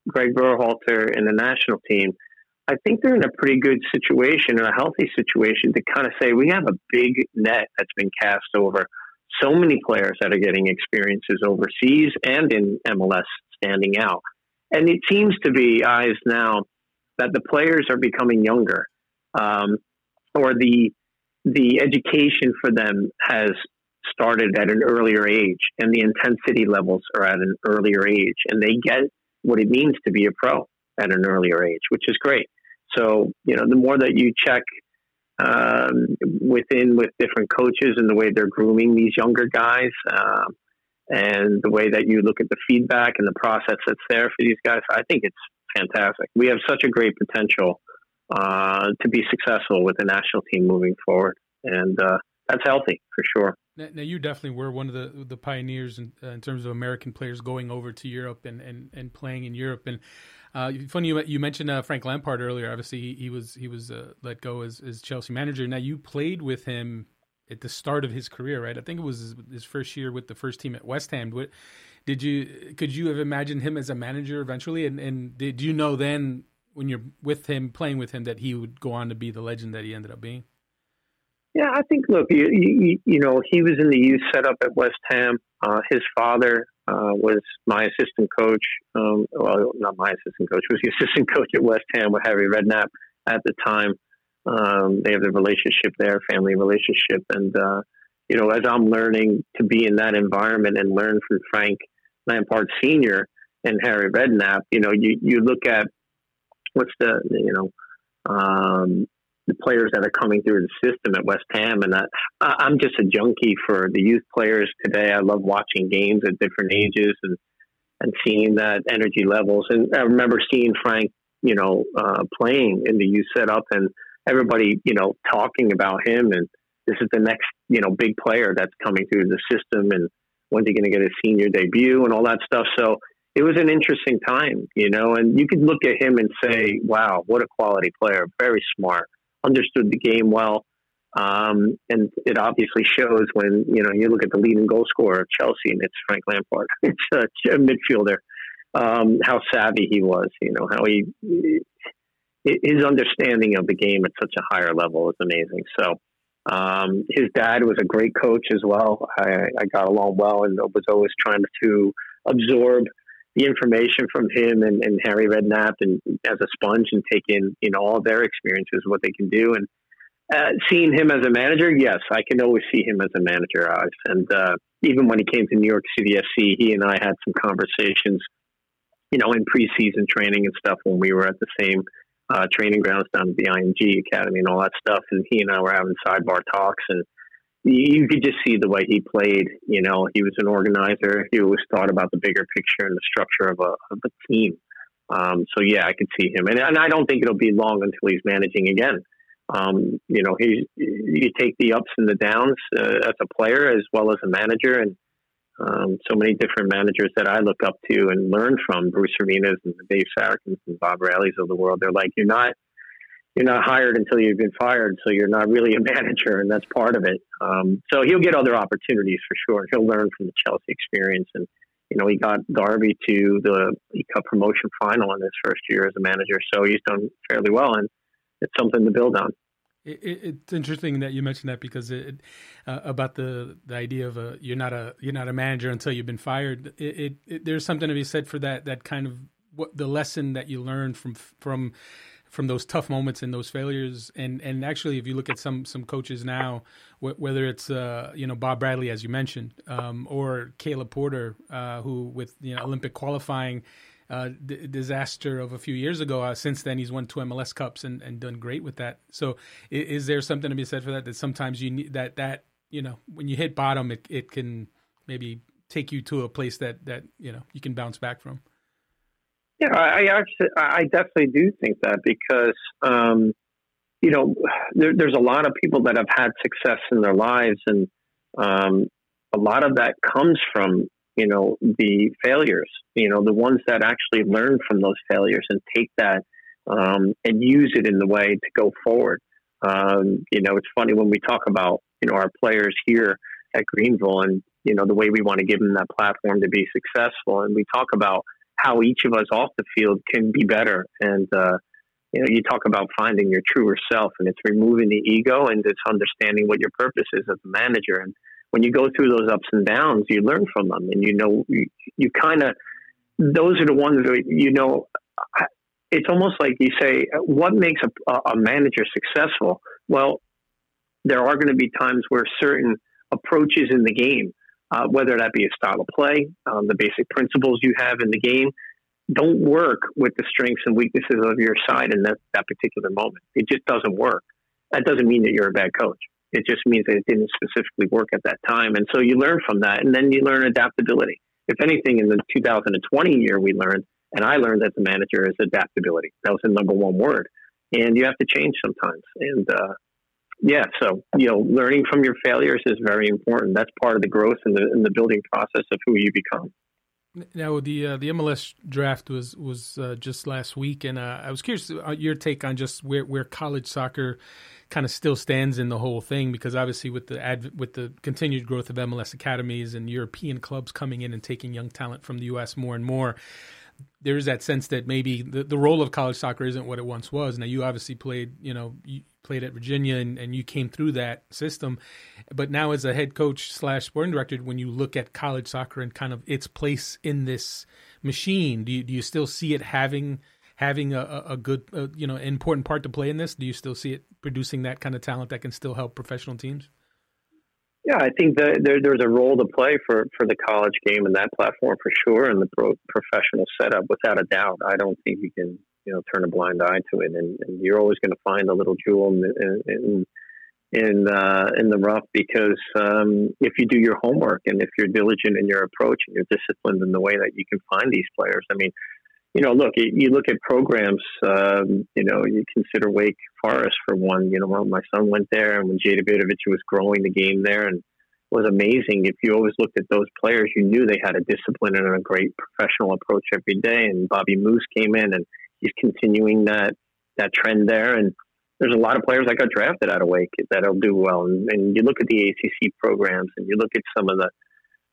B: Greg Berhalter and the national team, I think they're in a pretty good situation and a healthy situation to kind of say we have a big net that's been cast over so many players that are getting experiences overseas and in MLS standing out. And it seems to be eyes now that the players are becoming younger, um, or the the education for them has started at an earlier age, and the intensity levels are at an earlier age, and they get what it means to be a pro at an earlier age, which is great. So you know, the more that you check um, within with different coaches and the way they're grooming these younger guys. Um, and the way that you look at the feedback and the process that's there for these guys, I think it's fantastic. We have such a great potential uh, to be successful with the national team moving forward, and uh, that's healthy for sure.
A: Now, you definitely were one of the the pioneers in, uh, in, terms of American players going over to Europe and, and, and playing in Europe. And uh, funny you, you mentioned uh, Frank Lampard earlier. Obviously, he, he was he was uh, let go as, as Chelsea manager. Now you played with him at the start of his career, right? I think it was his, his first year with the first team at West Ham. Did you could you have imagined him as a manager eventually? And, and did you know then when you're with him, playing with him, that he would go on to be the legend that he ended up being?
B: Yeah, I think. Look, you, you, you know, he was in the youth setup at West Ham. Uh, his father uh, was my assistant coach. Um, well, not my assistant coach. Was the assistant coach at West Ham with Harry Redknapp at the time. Um, they have a relationship there, family relationship, and uh, you know, as I'm learning to be in that environment and learn from Frank Lampard Senior and Harry Redknapp, you know, you you look at what's the you know um, the players that are coming through the system at West Ham, and that I'm just a junkie for the youth players today. I love watching games at different ages and and seeing that energy levels. And I remember seeing Frank, you know, uh, playing in the youth setup and everybody, you know, talking about him and this is the next, you know, big player that's coming through the system and when's he going to get his senior debut and all that stuff. So it was an interesting time, you know, and you could look at him and say, wow, what a quality player, very smart, understood the game well. Um, and it obviously shows when, you know, you look at the leading goal scorer of Chelsea and it's Frank Lampard. it's a, a midfielder. Um, how savvy he was, you know, how he his understanding of the game at such a higher level is amazing. So um, his dad was a great coach as well. I, I got along well and was always trying to absorb the information from him and, and Harry Redknapp and as a sponge and take in you know all their experiences, what they can do, and uh, seeing him as a manager, yes, I can always see him as a manager. And uh, even when he came to New York City FC, he and I had some conversations, you know, in preseason training and stuff when we were at the same uh, training grounds down at the IMG Academy and all that stuff. And he and I were having sidebar talks, and you could just see the way he played. You know, he was an organizer. He always thought about the bigger picture and the structure of a, of a team. Um, so yeah, I could see him, and, and I don't think it'll be long until he's managing again. Um, you know, he you take the ups and the downs uh, as a player as well as a manager, and um, so many different managers that I look up to and learn from, Bruce Arenas and Dave Sarachans and Bob Bradleys of the world. They're like, you're not, you're not hired until you've been fired, so you're not really a manager, and that's part of it. Um, so he'll get other opportunities for sure. He'll learn from the Chelsea experience, and you know, he got Derby to the League Cup promotion final in his first year as a manager, so he's done fairly well, and it's something to build on.
A: It, it, it's interesting that you mentioned that because it, uh, about the the idea of a you're not a you're not a manager until you've been fired. It, there's something to be said for that that kind of what the lesson that you learn from from from those tough moments and those failures. And and actually, if you look at some some coaches now, wh- whether it's uh, you know Bob Bradley as you mentioned, um, or Caleb Porter, uh, who with you know Olympic qualifying. Uh, d- disaster of a few years ago. Uh, since then, he's won two MLS Cups and, and done great with that. So, is, is, there something to be said for that? That sometimes you need that that you know when you hit bottom, it it can maybe take you to a place that that you know you can bounce back from.
B: Yeah, I actually, I definitely do think that because, um, you know, there, there's a lot of people that have had success in their lives, and um, a lot of that comes from, you know, the failures. You know, the ones that actually learn from those failures and take that um, and use it in the way to go forward. Um, you know, it's funny when we talk about, you know, our players here at Greenville and, you know, the way we want to give them that platform to be successful. And we talk about how each of us off the field can be better. And, uh, you know, you talk about finding your truer self and it's removing the ego and it's understanding what your purpose is as a manager. And when you go through those ups and downs, you learn from them and you know, you, you kind of, those are the ones that, you know, it's almost like you say, what makes a, a manager successful? Well, there are going to be times where certain approaches in the game uh, whether that be a style of play, um, the basic principles you have in the game, don't work with the strengths and weaknesses of your side in that, that particular moment. It just doesn't work. That doesn't mean that you're a bad coach. It just means that it didn't specifically work at that time. And so you learn from that, and then you learn adaptability. If anything, in the 2020 year, we learned, and I learned as a manager, is adaptability. That was the number one word. And you have to change sometimes. And uh, yeah, so you know, learning from your failures is very important. That's part of the growth and the, and the building process of who you become.
A: Now the uh, the MLS draft was was uh, just last week, and uh, I was curious uh, your take on just where, where college soccer kind of still stands in the whole thing, because obviously with the adv- with the continued growth of MLS academies and European clubs coming in and taking young talent from the U.S. more and more, there's that sense that maybe the, the role of college soccer isn't what it once was. Now you obviously played, you know, played at Virginia and, and you came through that system, but now as a head coach slash sporting director, when you look at college soccer and kind of its place in this machine, do you, do you still see it having having a, a good, uh, you know, important part to play in this? Do you still see it producing that kind of talent that can still help professional teams?
B: Yeah, I think that there, there's a role to play for, for the college game and that platform for sure, and the pro, professional setup without a doubt. I don't think you can you know turn a blind eye to it, and, and you're always going to find a little jewel in in in, uh, in the rough because um, if you do your homework and if you're diligent in your approach and you're disciplined in the way that you can find these players. I mean, you know, look, you look at programs, um, you know, you consider Wake Forest for one. You know, my son went there, and when Jada Vidovich was growing the game there, and was amazing. If you always looked at those players, you knew they had a discipline and a great professional approach every day. And Bobby Muuss came in, and he's continuing that that trend there. And there's a lot of players that got drafted out of Wake that'll do well. And, and you look at the ACC programs, and you look at some of the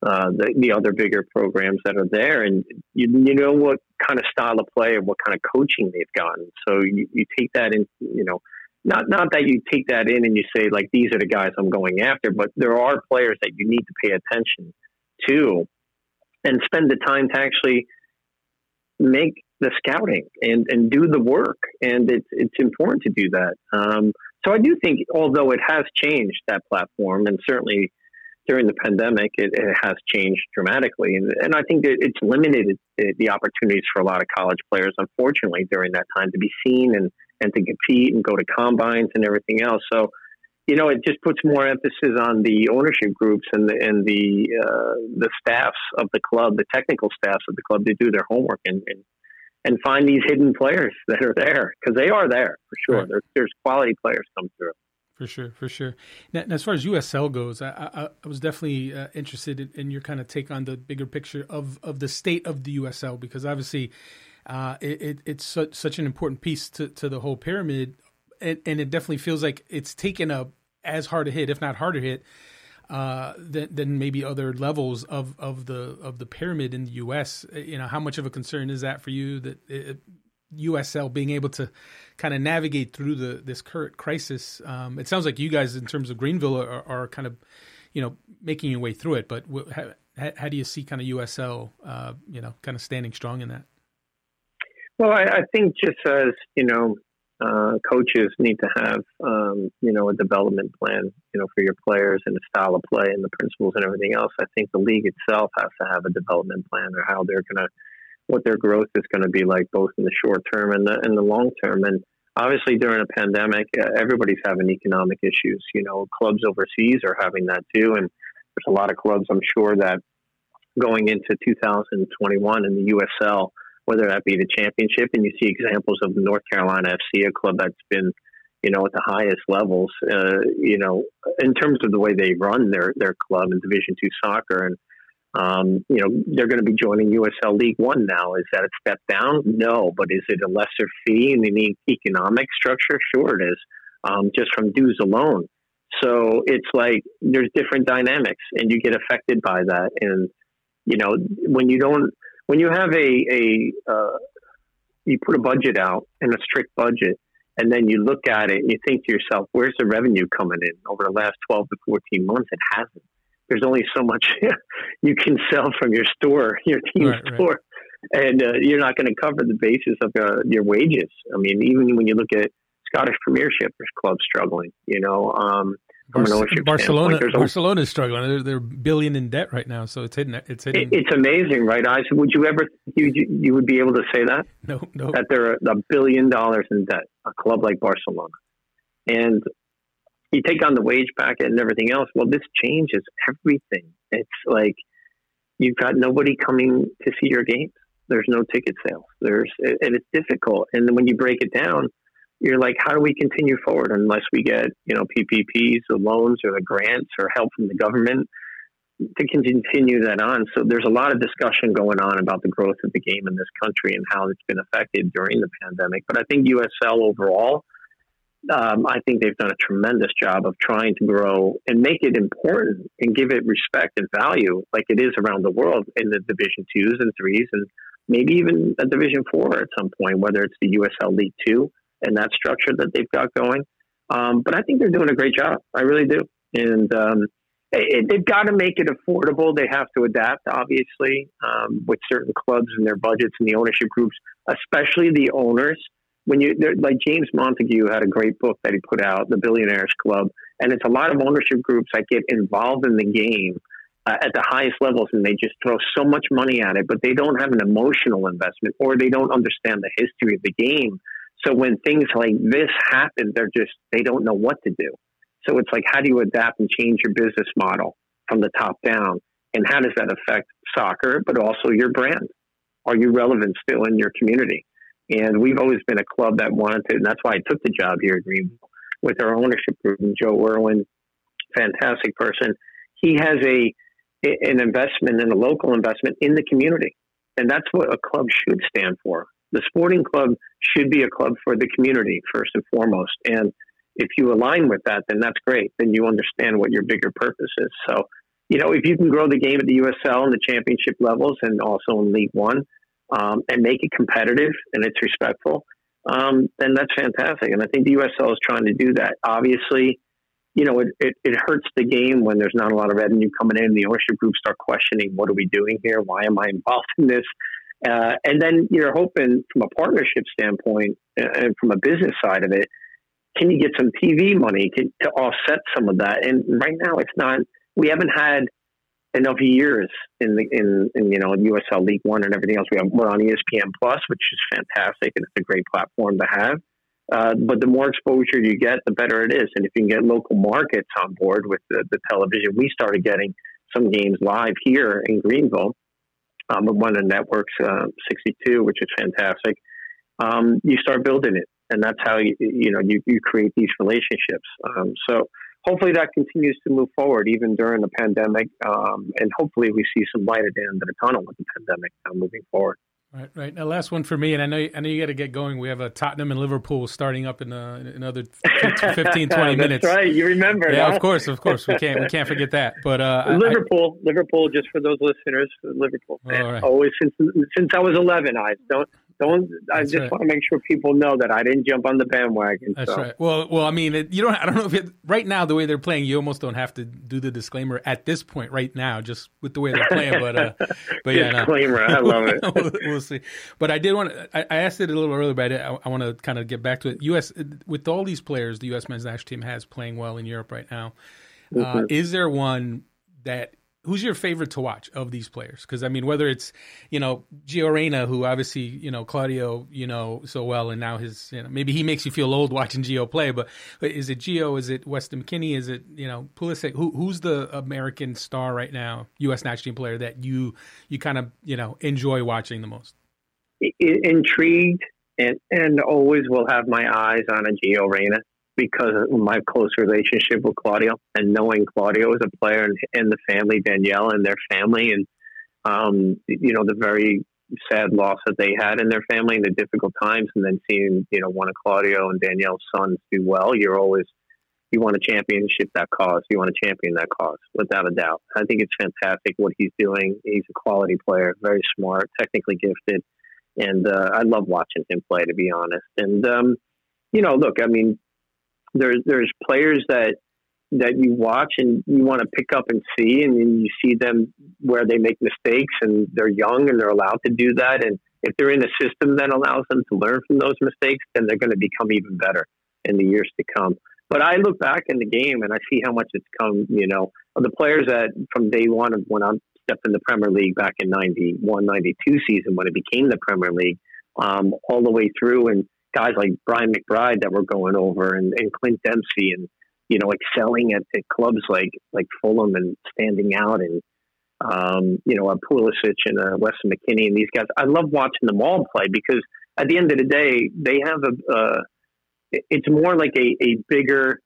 B: uh, the, the other bigger programs that are there, and you you know what kind of style of play and what kind of coaching they've gotten. So you, you take that in, you know, not not that you take that in and you say like these are the guys I'm going after, but there are players that you need to pay attention to and spend the time to actually make the scouting and, and do the work. And it's it's important to do that. Um, so I do think, although it has changed that platform, and certainly during the pandemic, it, it has changed dramatically. And, and I think it's limited the opportunities for a lot of college players, unfortunately, during that time to be seen and, and to compete and go to combines and everything else. So, you know, it just puts more emphasis on the ownership groups and the and the uh, the staffs of the club, the technical staffs of the club, to do their homework and and, and find these hidden players that are there because they are there for sure. Right. There, there's quality players come through.
A: For sure, for sure. Now, as far as USL goes, I, I, I was definitely uh, interested in, in, your kind of take on the bigger picture of, of the state of the USL because obviously uh, it, it, it's such, such an important piece to, to the whole pyramid, and, and, it definitely feels like it's taken a as hard a hit, if not harder hit, uh, than, than maybe other levels of, of the of the pyramid in the U.S. You know, how much of a concern is that for you that it, USL being able to kind of navigate through the this current crisis? Um, it sounds like you guys, in terms of Greenville, are, are kind of you know making your way through it. But how, how do you see kind of USL, uh, you know, kind of standing strong in that?
B: Well, I, I think just as you know, uh, coaches need to have um, you know a development plan, you know, for your players and the style of play and the principles and everything else. I think the league itself has to have a development plan or how they're going to what their growth is going to be like, both in the short term and the and the long term. And obviously, during a pandemic, uh, everybody's having economic issues. You know, clubs overseas are having that too, and there's a lot of clubs I'm sure that going into 2021 in the USL whether that be the championship. And you see examples of North Carolina FC, a club that's been, you know, at the highest levels, uh, you know, in terms of the way they run their, their club in Division two soccer. And, um, you know, they're going to be joining USL League One now. Is that a step down? No, but is it a lesser fee in the economic structure? Sure, it is. Um, just from dues alone. So it's like there's different dynamics, and you get affected by that. And you know, when you don't when you have a a uh, you put a budget out and a strict budget, and then you look at it and you think to yourself, "Where's the revenue coming in?" Over the last twelve to fourteen months, it hasn't. There's only so much you can sell from your store, your team right, store, right. and uh, you're not going to cover the basis of uh, your wages. I mean, even when you look at Scottish Premiership, there's clubs struggling. You know, um,
A: Barcelona, Barcelona is struggling. They're, they're billion in debt right now, so it's hitting. It's hitting.
B: It, it's amazing, right, Isaac? Would you ever you you would be able to say that?
A: No, no.
B: That they're a billion dollars in debt, a club like Barcelona, and you take on the wage packet and everything else. Well, this changes everything. It's like you've got nobody coming to see your games. There's no ticket sales. There's and it's difficult. And then when you break it down you're like, how do we continue forward unless we get, you know, PPPs, the loans or the grants or help from the government to continue that on. So there's a lot of discussion going on about the growth of the game in this country and how it's been affected during the pandemic. But I think USL overall, um, I think they've done a tremendous job of trying to grow and make it important and give it respect and value like it is around the world in the Division twos and threes and maybe even a Division four at some point, whether it's the USL League two and that structure that they've got going. Um, but I think they're doing a great job. I really do. And um, it, they've got to make it affordable. They have to adapt, obviously, um, with certain clubs and their budgets and the ownership groups, especially the owners. When you like James Montague had a great book that he put out, The Billionaires Club, and it's a lot of ownership groups that get involved in the game uh, at the highest levels, and they just throw so much money at it, but they don't have an emotional investment, or they don't understand the history of the game so when things like this happen, they're just, they don't know what to do. So it's like, how do you adapt and change your business model from the top down? And how does that affect soccer, but also your brand? Are you relevant still in your community? And we've always been a club that wanted to, and that's why I took the job here at Greenville with our ownership group and Joe Erwin, fantastic person. He has a an investment and a local investment in the community. And that's what a club should stand for the sporting club should be a club for the community first and foremost. And if you align with that, then that's great. Then you understand what your bigger purpose is. So, you know, if you can grow the game at the USL and the championship levels and also in League One um, and make it competitive and it's respectful, um, then that's fantastic. And I think the USL is trying to do that. Obviously, you know, it, it, it, hurts the game when there's not a lot of revenue coming in. And the ownership groups start questioning, what are we doing here? Why am I involved in this? Uh, and then you're hoping from a partnership standpoint uh, and from a business side of it, can you get some TV money to, to offset some of that? And right now, it's not. We haven't had enough years in the in, in you know USL League One and everything else. We have we're on ESPN Plus, which is fantastic, and it's a great platform to have. Uh, but the more exposure you get, the better it is. And if you can get local markets on board with the, the television, we started getting some games live here in Greenville um, one of the networks, uh, 62, which is fantastic. Um, you start building it, and that's how you you know you, you create these relationships. Um, so hopefully that continues to move forward even during the pandemic, um, and hopefully we see some light at the end of the tunnel with the pandemic uh, moving forward.
A: Right, right. Now, last one for me, and I know I know you got to get going. We have a Tottenham and Liverpool starting up in, uh, in another 15, 20 minutes.
B: That's right. You remember?
A: Yeah, huh? of course, of course. We can't we can't forget that. But uh,
B: Liverpool, I, Liverpool. Just for those listeners, Liverpool. Right. Always since since I was eleven. I don't Don't. I
A: That's
B: just
A: right.
B: want to make sure people know that I didn't jump on the bandwagon.
A: That's
B: so.
A: right. Well, well, I mean, it, you don't. I don't know if it, right now the way they're playing, you almost don't have to do the disclaimer at this point right now, just with the way they're playing. But, uh, but yeah, no.
B: Disclaimer. I love it.
A: we'll, we'll see. But I did want. to I, I asked it a little earlier, but I, I want to kind of get back to it. U.S. with all these players, the U.S. men's national team has playing well in Europe right now. Uh,
B: Mm-hmm.
A: is there one that who's your favorite to watch of these players? Because I mean, whether it's you know Gio Reyna, who obviously you know Claudio, you know so well, and now his you know maybe he makes you feel old watching Gio play. But, is it Gio? Is it Weston McKennie? Is it you know Pulisic? Who who's the American star right now, U.S. national team player that you you kind of you know enjoy watching the most?
B: Intrigued and and always will have my eyes on a Gio Reyna because of my close relationship with Claudio and knowing Claudio as a player and, and the family Danielle and their family and um, you know the very sad loss that they had in their family and the difficult times and then seeing you know one of Claudio and Danielle's sons do well you're always you want to championship that cause you want to champion that cause without a doubt I think it's fantastic what he's doing he's a quality player very smart technically gifted and uh, I love watching him play, to be honest. And um, you know, look, I mean, there's there's players that that you watch and you want to pick up and see, and then you see them where they make mistakes, and they're young and they're allowed to do that. And if they're in a system that allows them to learn from those mistakes, then they're going to become even better in the years to come. But I look back in the game and I see how much it's come. You know, the players that from day one of when I'm stepped in the Premier League back in 91, 92 season when it became the Premier League, um, all the way through, and guys like Brian McBride that were going over, and, and Clint Dempsey, and you know, excelling at, at clubs like like Fulham and standing out, and um, you know, uh, Pulisic and uh, Weston McKennie and these guys. I love watching them all play because at the end of the day, they have a. Uh, it's more like a, a bigger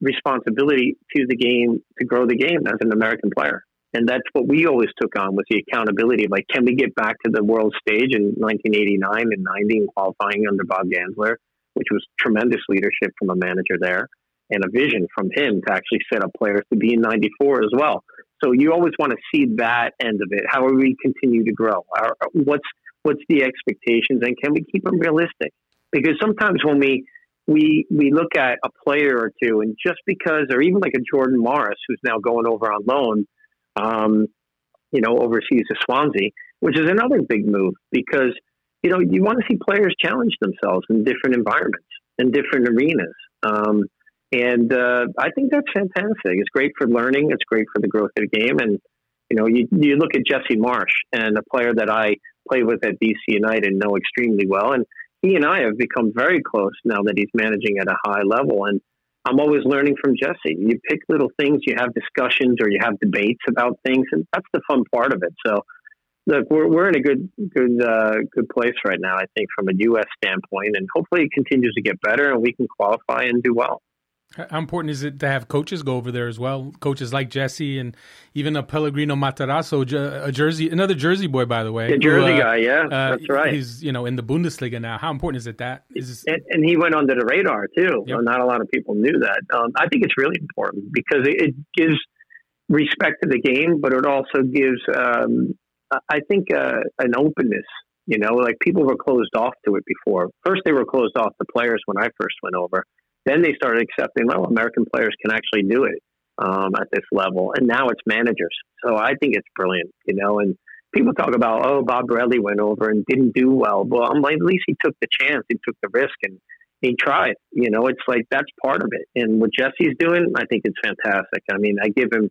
B: responsibility to the game to grow the game as an American player. And that's what we always took on was the accountability. Of like, can we get back to the world stage in 1989 and 90 and qualifying under Bob Gansler, which was tremendous leadership from a manager there and a vision from him to actually set up players to be in 94 as well. So you always want to see that end of it. How are we continue to grow? Our, what's, what's the expectations and can we keep them realistic? Because sometimes when we, we we look at a player or two, and just because, or even like a Jordan Morris, who's now going over on loan, um, you know, overseas to Swansea, which is another big move because you know you want to see players challenge themselves in different environments in different arenas, um, and uh, I think that's fantastic. It's great for learning. It's great for the growth of the game, and you know, you you look at Jesse Marsch and a player that I played with at DC United and know extremely well, and he and I have become very close now that he's managing at a high level. And I'm always learning from Jesse. You pick little things, you have discussions or you have debates about things, and that's the fun part of it. So, look, we're we're in a good good uh, good place right now. I think from a U.S. standpoint, and hopefully it continues to get better, and we can qualify and do well.
A: How important is it to have coaches go over there as well? Coaches like Jesse and even a Pellegrino Matarazzo, a Jersey, another Jersey boy, by the way.
B: The Jersey
A: who, uh,
B: guy, yeah,
A: uh,
B: that's right.
A: He's you know in the Bundesliga now. How important is it that is?
B: And, and he went under the radar too.
A: Yep.
B: Not a lot of people knew that. Um, I think it's really important because it, it gives respect to the game, but it also gives, um, I think, uh, an openness. You know, like people were closed off to it before. First, they were closed off to players when I first went over. Then they started accepting, well, American players can actually do it um, at this level, and now it's managers. So I think it's brilliant. You know, and people talk about, oh, Bob Bradley went over and didn't do well. Well, I'm like, at least he took the chance, he took the risk, and he tried. You know, it's like that's part of it. And what Jesse's doing, I think it's fantastic. I mean, I give him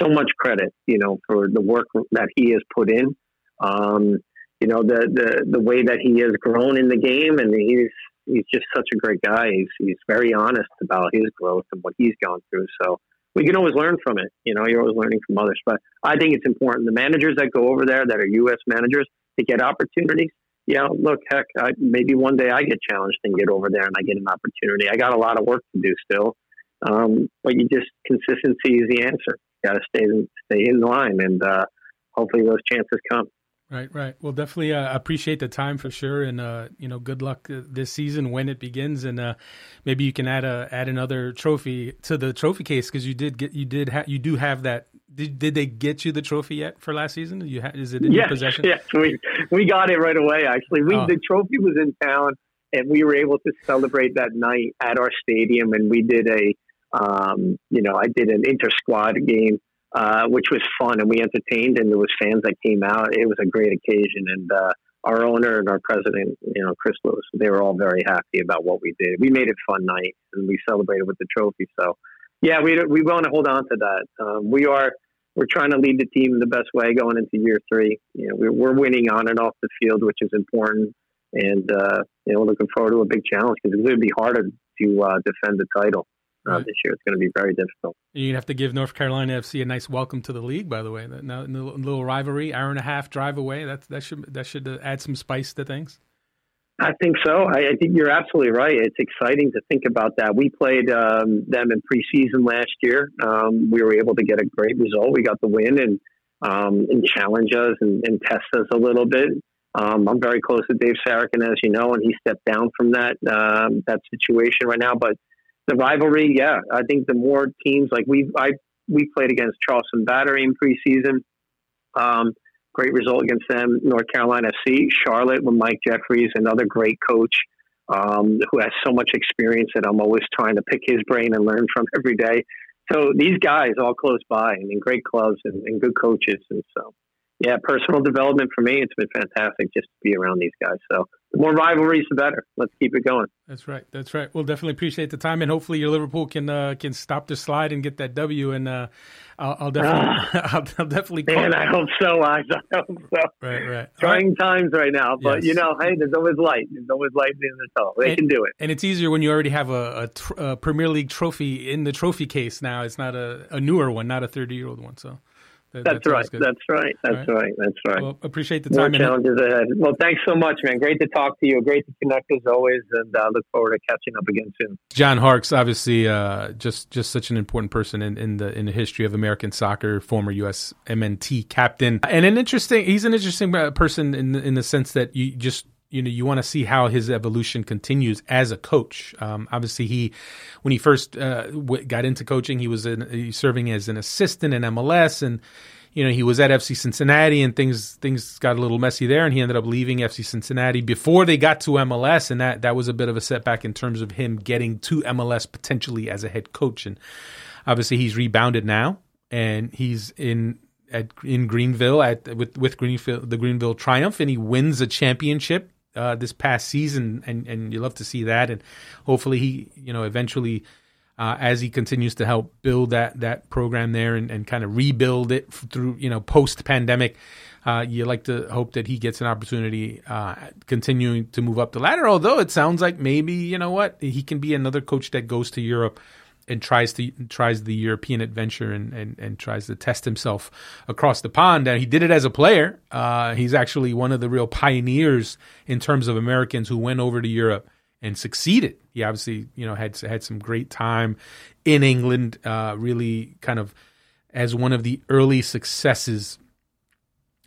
B: so much credit, you know, for the work that he has put in. Um, you know, the, the the way that he has grown in the game, and he's he's just such a great guy. He's he's very honest about his growth and what he's gone through. So we can always learn from it. You know, you're always learning from others. But I think it's important. The managers that go over there that are U.S. managers to get opportunities. Yeah, look, heck, I, maybe one day I get challenged and get over there and I get an opportunity. I got a lot of work to do still, um, but you just consistency is the answer. Got to stay stay in line, and uh, hopefully those chances come.
A: Right, right. Well, definitely uh, appreciate the time for sure, and uh, you know, good luck uh, this season when it begins, and uh, maybe you can add a add another trophy to the trophy case because you did get you did ha- you do have that Did, did they get you the trophy yet for last season? You ha- is it in
B: yes,
A: your possession?
B: Yes, we we got it right away. Actually, we
A: Oh.
B: the trophy was in town, and we were able to celebrate that night at our stadium. And we did a, um, you know, I did an inter squad game, uh, which was fun, and we entertained, and there was fans that came out. It was a great occasion, and uh, our owner and our president, you know, Chris Lewis, they were all very happy about what we did. We made it fun night, and we celebrated with the trophy. So, yeah, we we want to hold on to that. Um, we are we're trying to lead the team the best way going into year three. You know, we're, we're winning on and off the field, which is important. And, uh, you know, we're looking forward to a big challenge because it's going to be harder to uh, defend the title uh,
A: Right.
B: this year. It's going to be very difficult.
A: You have to give North Carolina FC a nice welcome to the league. By the way, now a little, rivalry, hour and a half drive away. That that should that should uh, add some spice to things.
B: I think so. I, I think you're absolutely right. It's exciting to think about that. We played um, them in preseason last year. Um, we were able to get a great result. We got the win and um, and challenge us and, and test us a little bit. Um, I'm very close to Dave Sarachan, as you know, and he stepped down from that um, that situation right now. But the rivalry, yeah, I think the more teams like we I we played against Charleston Battery in preseason. Um, great result against them. North Carolina FC, Charlotte with Mike Jeffries, another great coach um, who has so much experience that I'm always trying to pick his brain and learn from every day. So these guys all close by and in great clubs and, and good coaches. And so, yeah, personal development for me, it's been fantastic just to be around these guys. So the more rivalries, the better. Let's keep it going.
A: That's right. That's right. We'll definitely appreciate the time, and hopefully your Liverpool can uh, can stop the slide and get that W. And uh, I'll, I'll definitely I'll, I'll definitely call.
B: Man, I hope so. I hope so.
A: Right, right.
B: Trying times right now, but
A: Yes.
B: you know, hey, there's always light. There's always light in the tunnel. They
A: And-
B: can do it.
A: And it's easier when you already have a, a, tr- a Premier League trophy in the trophy case. Now it's not a, a newer one, not a thirty-year-old one. So that,
B: That's,
A: always
B: right. That's right. That's right. That's right.
A: Well, appreciate the
B: More
A: time. and-
B: challenges ahead. Well, thanks so much, man. Great to talk to you. Great to connect as always, and uh, look forward to catching up again soon.
A: John Harkes, obviously, uh, just just such an important person in, in the in the history of American soccer. Former U.S. MNT captain, and an interesting. He's an interesting uh, person in in the sense that you just you know you want to see how his evolution continues as a coach. Um, obviously, he when he first uh, w- got into coaching, he was in, serving as an assistant in MLS and you know, he was at FC Cincinnati and things things got a little messy there, and he ended up leaving FC Cincinnati before they got to MLS, and that that was a bit of a setback in terms of him getting to MLS potentially as a head coach. And obviously, he's rebounded now, and he's in at in Greenville at with with Greenville the Greenville Triumph, and he wins a championship. Uh, this past season, and, and you love to see that, and hopefully he, you know, eventually uh, as he continues to help build that that program there and, and kind of rebuild it through you know post pandemic. Uh, you like to hope that he gets an opportunity uh, continuing to move up the ladder. Although it sounds like maybe you know what he can be another coach that goes to Europe and tries to tries the European adventure and, and, and tries to test himself across the pond. And he did it as a player. Uh, he's actually one of the real pioneers in terms of Americans who went over to Europe and succeeded. He obviously, you know, had had some great time in England. Uh, really, kind of as one of the early successes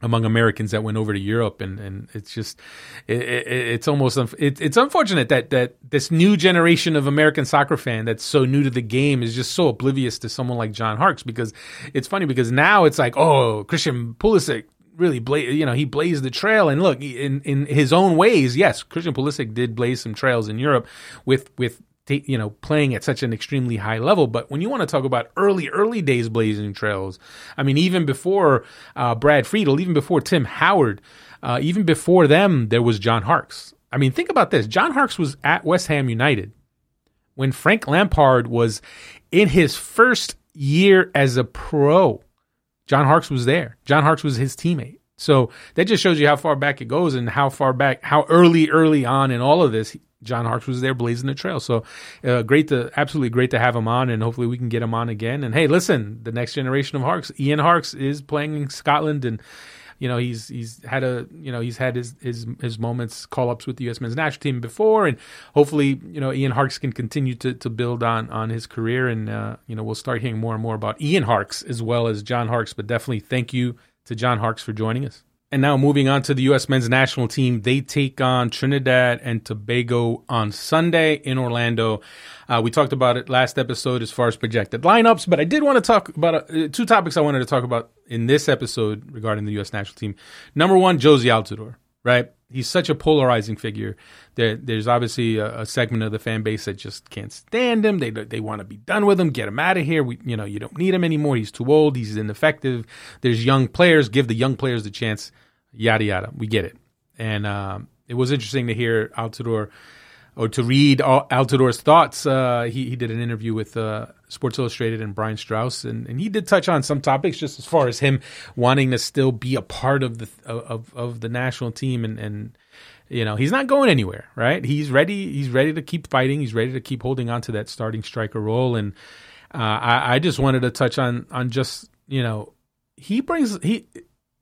A: among Americans that went over to Europe, and, and it's just it, it, it's almost it, it's unfortunate that that this new generation of American soccer fan that's so new to the game is just so oblivious to someone like John Harkes because it's funny because now it's like oh Christian Pulisic really bla- you know he blazed the trail and look in in his own ways yes Christian Pulisic did blaze some trails in Europe with with you know playing at such an extremely high level but when you want to talk about early early days blazing trails I mean even before uh, Brad Friedel even before Tim Howard uh, even before them there was John Harkes I mean think about this John Harkes was at West Ham United when Frank Lampard was in his first year as a pro John Harkes was there. John Harkes was his teammate. So that just shows you how far back it goes and how far back, how early, early on in all of this, John Harkes was there blazing the trail. So uh, great to, absolutely great to have him on, and hopefully we can get him on again. And hey, listen, the next generation of Harkes, Ian Harkes is playing in Scotland, and you know he's he's had a you know he's had his his his moments call ups with the U.S. men's national team before, and hopefully you know Ian Harkes can continue to to build on on his career, and uh, you know we'll start hearing more and more about Ian Harkes as well as John Harkes. But definitely thank you to John Harkes for joining us. And now moving on to the U.S. men's national team, they take on Trinidad and Tobago on Sunday in Orlando. Uh, we talked about it last episode as far as projected lineups, but I did want to talk about uh, two topics I wanted to talk about in this episode regarding the U.S. national team. Number one, Jozy Altidore, right? He's such a polarizing figure. that there's obviously a, a, segment of the fan base that just can't stand him. They they want to be done with him. Get him out of here. We, you know, you don't need him anymore. He's too old. He's ineffective. There's young players. Give the young players the chance. Yada yada. We get it. And um, it was interesting to hear Altidore or to read Altidore's thoughts. Uh, he, he did an interview with uh, Sports Illustrated and Brian Straus, and, and he did touch on some topics just as far as him wanting to still be a part of the of of the national team, and and you know he's not going anywhere, right? He's ready. He's ready to keep fighting. He's ready to keep holding on to that starting striker role, and uh, I, I just wanted to touch on on just you know he brings he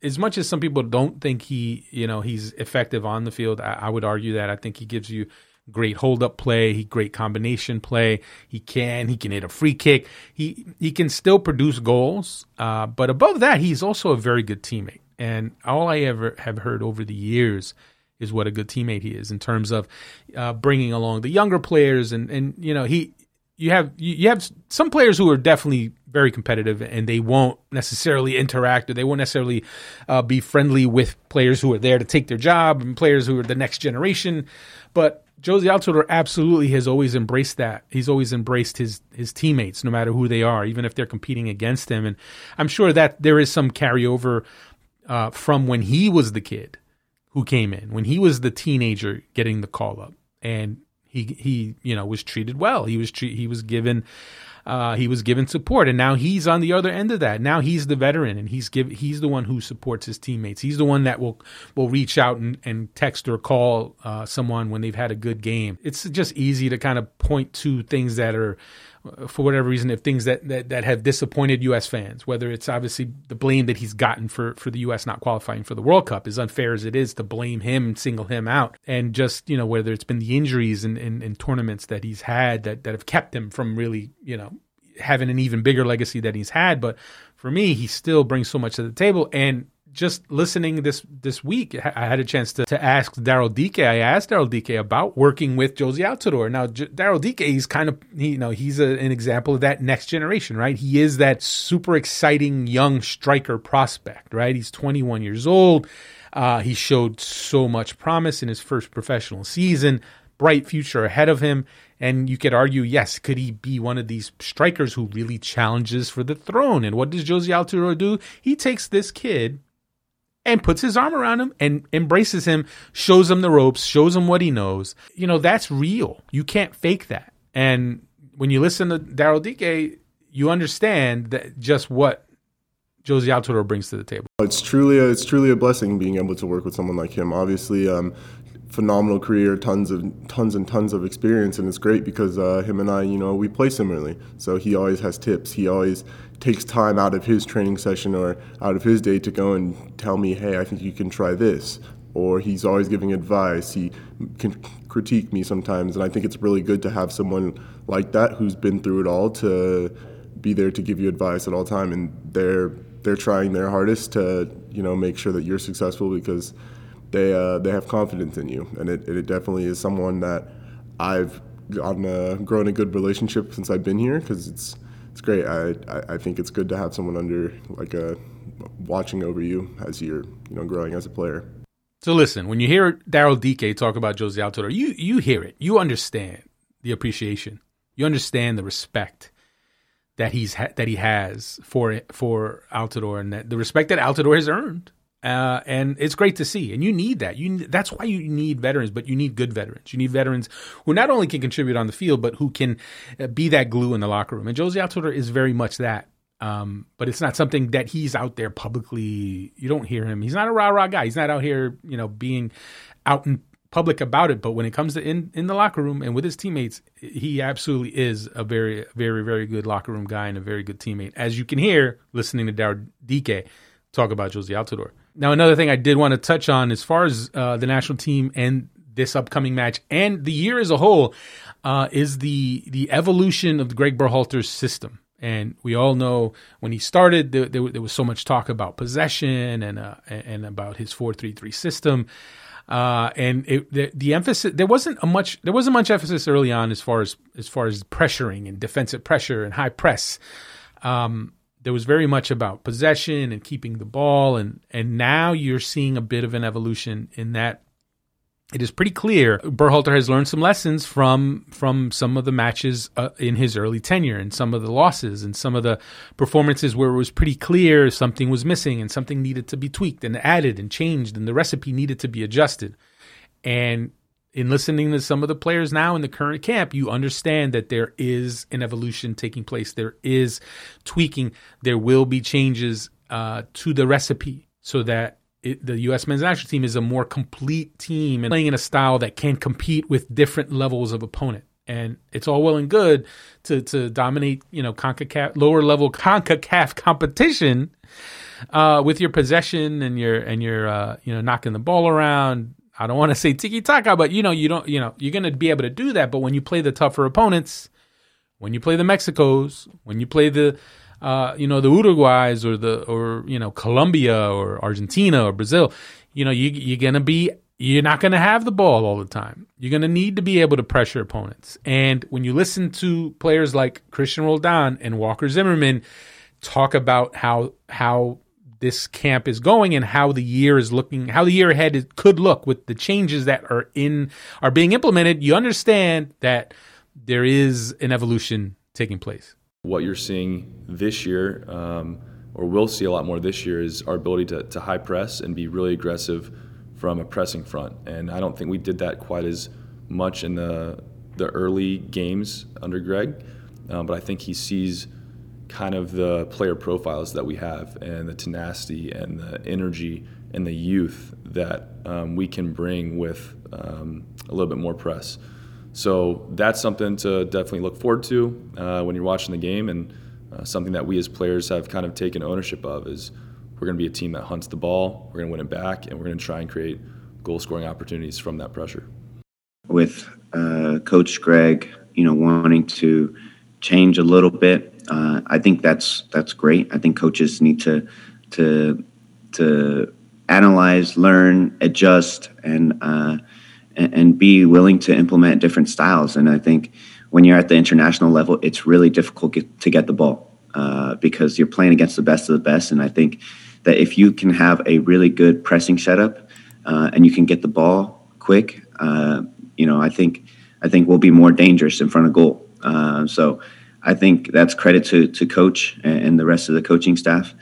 A: as much as some people don't think he, you know, he's effective on the field, I, I, would argue that I think he gives you great hold up play, he great combination play. He can he can hit a free kick. He he can still produce goals. Uh, but above that, he's also a very good teammate. And all I ever have heard over the years is what a good teammate he is in terms of uh, bringing along the younger players and and you know he you have you have some players who are definitely very competitive and they won't necessarily interact or they won't necessarily uh, be friendly with players who are there to take their job and players who are the next generation. But Jozy Altidore absolutely has always embraced that. He's always embraced his his teammates, no matter who they are, even if they're competing against him. And I'm sure that there is some carryover uh, from when he was the kid who came in, when he was the teenager getting the call up, and he he you know was treated well. He was tre- he was given uh, he was given support, and now he's on the other end of that. Now he's the veteran, and he's give he's the one who supports his teammates. He's the one that will will reach out and, and text or call uh, someone when they've had a good game. It's just easy to kind of point to things that are for whatever reason, if things that, that, that have disappointed U.S. fans, whether it's obviously the blame that he's gotten for, for the U.S. not qualifying for the World Cup, as unfair as it is to blame him single him out, and just, you know, whether it's been the injuries in, in, in tournaments that he's had that, that have kept him from really, you know, having an even bigger legacy that he's had. But for me, he still brings so much to the table. And just listening this this week, I had a chance to, to ask Daryl Dike. I asked Daryl Dike about working with Jozy Altidore. Now, J- Daryl Dike, he's kind of, he, you know, he's a, an example of that next generation, right? He is that super exciting young striker prospect, right? He's 21 years old. Uh, he showed so much promise in his first professional season, bright future ahead of him. And you could argue, yes, could he be one of these strikers who really challenges for the throne? And what does Jozy Altidore do? He takes this kid and puts his arm around him and embraces him, shows him the ropes, shows him what he knows. You know, that's real. You can't fake that. And when you listen to Daryl Dike, you understand that just what Jozy Altidore brings to the table.
C: It's truly a, it's truly a blessing being able to work with someone like him. Obviously, um, phenomenal career, tons of tons and tons of experience, and it's great because uh, him and I, you know, we play similarly. So he always has tips. He always takes time out of his training session or out of his day to go and tell me, hey, I think you can try this. Or he's always giving advice. He can critique me sometimes, and I think it's really good to have someone like that who's been through it all to be there to give you advice at all time. And they're they're trying their hardest to you know make sure that you're successful because they uh, they have confidence in you, and it, it definitely is someone that I've gotten a, grown a good relationship since I've been here because it's it's great. I, I think it's good to have someone under like a watching over you as you're you know growing as a player.
A: So listen, when you hear Daryl Dike talk about Jozy Altidore, you you hear it, you understand the appreciation, you understand the respect that he's ha- that he has for for Altidore, and that the respect that Altidore has earned uh, and it's great to see, and you need that. You that's why you need veterans, but you need good veterans. You need veterans who not only can contribute on the field, but who can uh, be that glue in the locker room. And Jozy Altidore is very much that. Um, but it's not something that he's out there publicly. You don't hear him. He's not a rah rah guy. He's not out here, you know, being out in public about it. But when it comes to in in the locker room and with his teammates, he absolutely is a very very very good locker room guy and a very good teammate. As you can hear listening to Daryl Dike talk about Jozy Altidore. Now, another thing I did want to touch on as far as uh, the national team and this upcoming match and the year as a whole uh, is the the evolution of Greg Berhalter's system. And we all know when he started, there, there, there was so much talk about possession and uh, and about his four three three system. Uh, and it, the, the, emphasis there wasn't a much there wasn't much emphasis early on as far as as far as pressuring and defensive pressure and high press. Um, there was very much about possession and keeping the ball, and and now you're seeing a bit of an evolution in that it is pretty clear Berhalter has learned some lessons from from some of the matches uh, in his early tenure and some of the losses and some of the performances where it was pretty clear something was missing and something needed to be tweaked and added and changed and the recipe needed to be adjusted. And in listening to some of the players now in the current camp, you understand that there is an evolution taking place. There is tweaking. There will be changes uh, to the recipe so that it, the U.S. men's national team is a more complete team and playing in a style that can compete with different levels of opponent. And it's all well and good to to dominate, you know, Concacaf lower level Concacaf competition uh, with your possession and your and your uh, you know knocking the ball around. I don't want to say tiki taka, but you know you don't you know you're going to be able to do that. But when you play the tougher opponents, when you play the Mexicos, when you play the uh, you know, the Uruguays or the or you know Colombia or Argentina or Brazil, you know, you, you're gonna be you're not going to have the ball all the time. You're going to need to be able to pressure opponents. And when you listen to players like Cristian Roldan and Walker Zimmerman talk about how how this camp is going and how the year is looking, how the year ahead is, could look with the changes that are in are being implemented, you understand that there is an evolution taking place
D: what you're seeing this year, um, or will see a lot more this year, is our ability to, to high press and be really aggressive from a pressing front. And I don't think we did that quite as much in the the early games under Greg, um, but I think he sees kind of the player profiles that we have and the tenacity and the energy and the youth that um, we can bring with um, a little bit more press. So that's something to definitely look forward to uh, when you're watching the game, and uh, something that we as players have kind of taken ownership of is we're going to be a team that hunts the ball, we're going to win it back, and we're going to try and create goal scoring opportunities from that pressure.
E: With uh, Coach Greg, you know, wanting to change a little bit, uh, I think that's that's great. I think coaches need to to to analyze, learn, adjust, and uh, and, and be willing to implement different styles. And I think when you're at the international level, it's really difficult get, to get the ball uh, because you're playing against the best of the best. And I think that if you can have a really good pressing setup uh, and you can get the ball quick, uh, you know, I think I think we'll be more dangerous in front of goal. Uh, so I think that's credit to to coach and the rest of the coaching staff.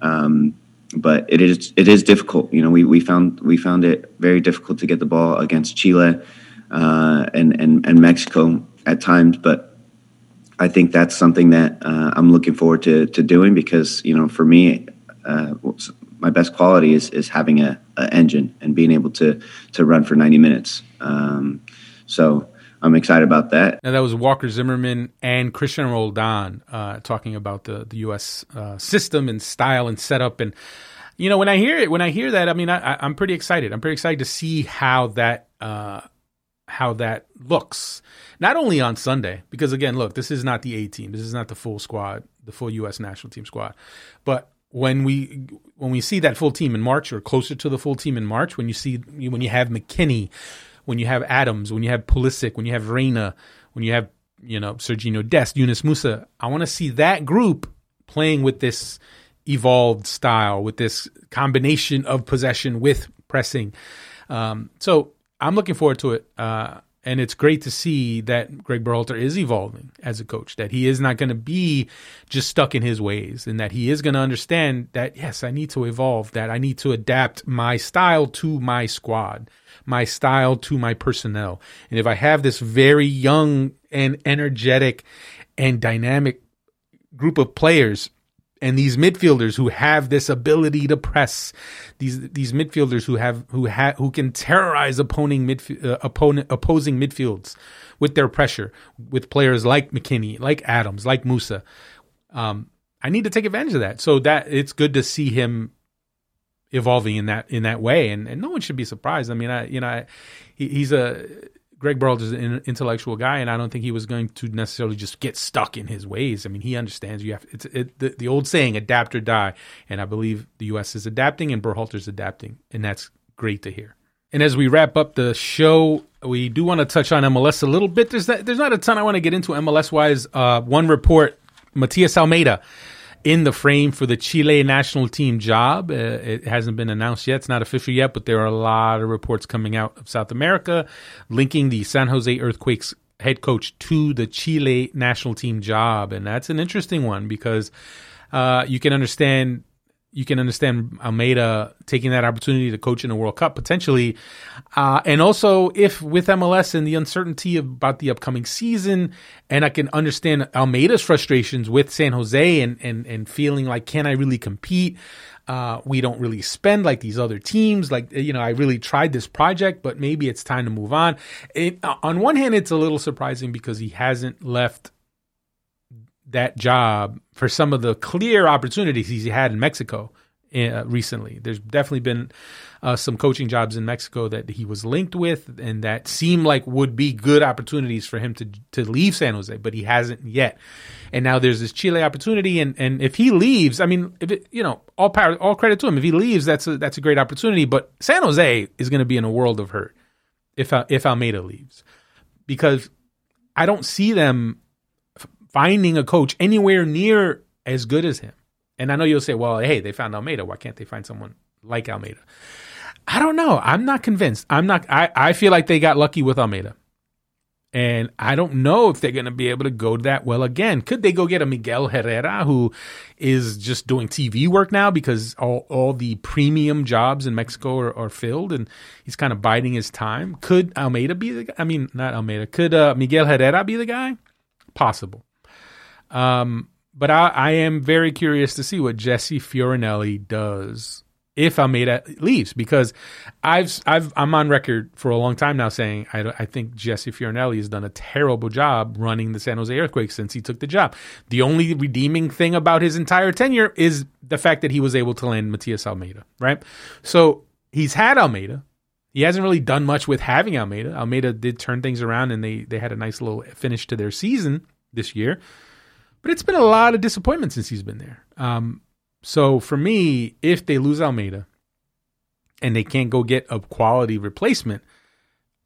E: Um, but it is it is difficult. You know, we, we found we found it very difficult to get the ball against Chile uh, and, and and Mexico at times. But I think that's something that uh, I'm looking forward to to doing because you know, for me, uh, my best quality is is having a, a, engine and being able to to run for 90 minutes. Um, so. I'm excited about that.
A: Now that was Walker Zimmerman and Cristian Roldan uh, talking about the the U.S. Uh, system and style and setup. And you know, when I hear it, when I hear that, I mean, I, am pretty excited. I'm pretty excited to see how that uh, how that looks. Not only on Sunday, because again, look, this is not the A team. This is not the full squad, the full U.S. national team squad, but when we when we see that full team in March or closer to the full team in March, when you see when you have McKennie when you have Adams, when you have Pulisic, when you have Reyna, when you have you know Sergiño Dest, Yunus Musah. I want to see that group playing with this evolved style, with this combination of possession with pressing. Um, so I'm looking forward to it. Uh, and it's great to see that Greg Berhalter is evolving as a coach, that he is not going to be just stuck in his ways, and that he is going to understand that, yes, I need to evolve, that I need to adapt my style to my squad my style to my personnel. And if I have this very young and energetic and dynamic group of players and these midfielders who have this ability to press these these midfielders who have who have who can terrorize opposing midf- uh, opponent opposing midfields with their pressure with players like McKennie, like Adams, like Musah. Um, I need to take advantage of that. So that it's good to see him evolving in that in that way, and, and no one should be surprised. I mean, I you know, I, he, he's a Greg Berhalter is an intellectual guy, and I don't think he was going to necessarily just get stuck in his ways. I mean, he understands you have it's it, the, the old saying, "Adapt or die," and I believe the U.S. is adapting and Berhalter's adapting, and that's great to hear. And as we wrap up the show, we do want to touch on MLS a little bit. There's not, there's not a ton I want to get into MLS wise. Uh, one report, Matias Almeyda in the frame for the Chile national team job. Uh, it hasn't been announced yet. It's not official yet, but there are a lot of reports coming out of South America linking the San Jose Earthquakes head coach to the Chile national team job. And that's an interesting one because uh, you can understand you can understand Almeyda taking that opportunity to coach in a World Cup potentially. Uh, and also, if with MLS and the uncertainty about the upcoming season, and I can understand Almeyda's frustrations with San Jose and, and, and feeling like, can I really compete? Uh, we don't really spend like these other teams. Like, you know, I really tried this project, but maybe it's time to move on. It, on one hand, it's a little surprising because he hasn't left that job for some of the clear opportunities he's had in Mexico uh, recently. There's definitely been uh, some coaching jobs in Mexico that he was linked with and that seemed like would be good opportunities for him to to leave San Jose, but he hasn't yet. And now there's this Chile opportunity, and, and if he leaves, I mean, if it, you know, all power, all credit to him. If he leaves, that's a, that's a great opportunity. But San Jose is going to be in a world of hurt if if Almeyda leaves, because I don't see them finding a coach anywhere near as good as him. And I know you'll say, well, hey, they found Almeyda. Why can't they find someone like Almeyda? I don't know. I'm not convinced. I'm not. I, I feel like they got lucky with Almeyda. And I don't know if they're going to be able to go that well again. Could they go get a Miguel Herrera who is just doing TV work now because all, all the premium jobs in Mexico are, are filled and he's kind of biding his time? Could Almeyda be the guy? I mean, not Almeyda. Could uh, Miguel Herrera be the guy? Possible. Um, but I, I, am very curious to see what Jesse Fioranelli does if Almeyda leaves because I've I've I'm on record for a long time now saying I, I think Jesse Fioranelli has done a terrible job running the San Jose Earthquakes since he took the job. The only redeeming thing about his entire tenure is the fact that he was able to land Matias Almeyda, right? So he's had Almeyda. He hasn't really done much with having Almeyda. Almeyda did turn things around and they they had a nice little finish to their season this year. But it's been a lot of disappointment since he's been there. Um, so for me, if they lose Almeyda and they can't go get a quality replacement,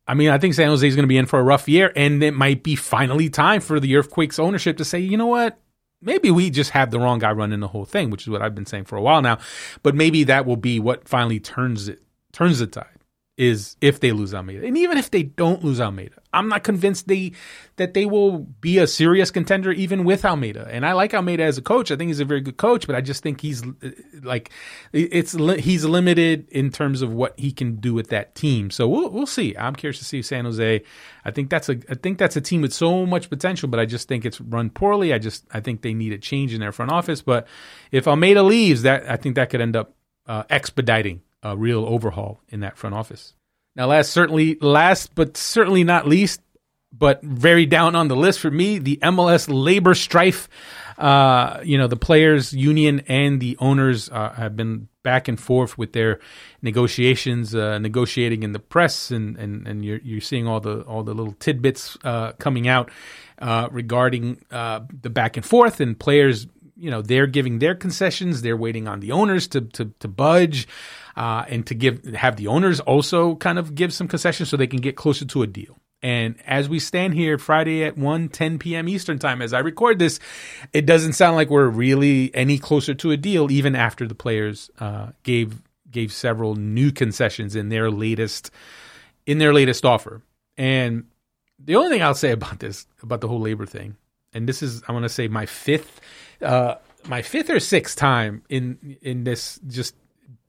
A: I mean, I think San Jose is going to be in for a rough year, and it might be finally time for the Earthquakes ownership to say, you know what? Maybe we just have the wrong guy running the whole thing, which is what I've been saying for a while now. But maybe that will be what finally turns it turns the tide is if they lose Almeyda. And even if they don't lose Almeyda, I'm not convinced they that they will be a serious contender even with Almeyda. And I like Almeyda as a coach. I think he's a very good coach, but I just think he's like it's he's limited in terms of what he can do with that team. So we'll we'll see. I'm curious to see San Jose. I think that's a I think that's a team with so much potential, but I just think it's run poorly. I just I think they need a change in their front office. But if Almeyda leaves, that I think that could end up uh, expediting a real overhaul in that front office. Now, last certainly last but certainly not least, but very down on the list for me, the MLS labor strife. Uh, you know, the players' union and the owners uh, have been back and forth with their negotiations, uh, negotiating in the press, and, and, and you're you're seeing all the all the little tidbits uh, coming out uh, regarding uh, the back and forth, and players. You know, they're giving their concessions. They're waiting on the owners to to, to budge uh, and to give have the owners also kind of give some concessions so they can get closer to a deal. And as we stand here Friday at 1 10 p.m. Eastern time, as I record this, it doesn't sound like we're really any closer to a deal, even after the players uh, gave gave several new concessions in their latest in their latest offer. And the only thing I'll say about this, about the whole labor thing, and this is I want to say my fifth uh, my fifth or sixth time in in this just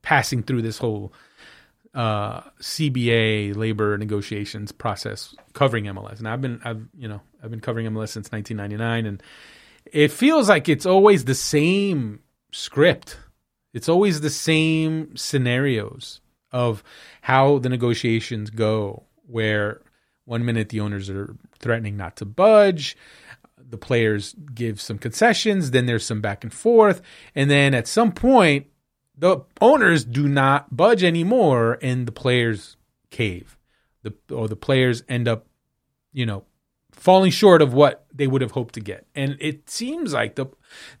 A: passing through this whole uh, CBA labor negotiations process covering MLS. And I've been, I've, you know, I've been covering MLS since 1999, and it feels like it's always the same script. It's always the same scenarios of how the negotiations go, where one minute the owners are threatening not to budge, the players give some concessions, then there's some back and forth, and then at some point the owners do not budge anymore and the players cave the or the players end up you know, falling short of what they would have hoped to get. And it seems like the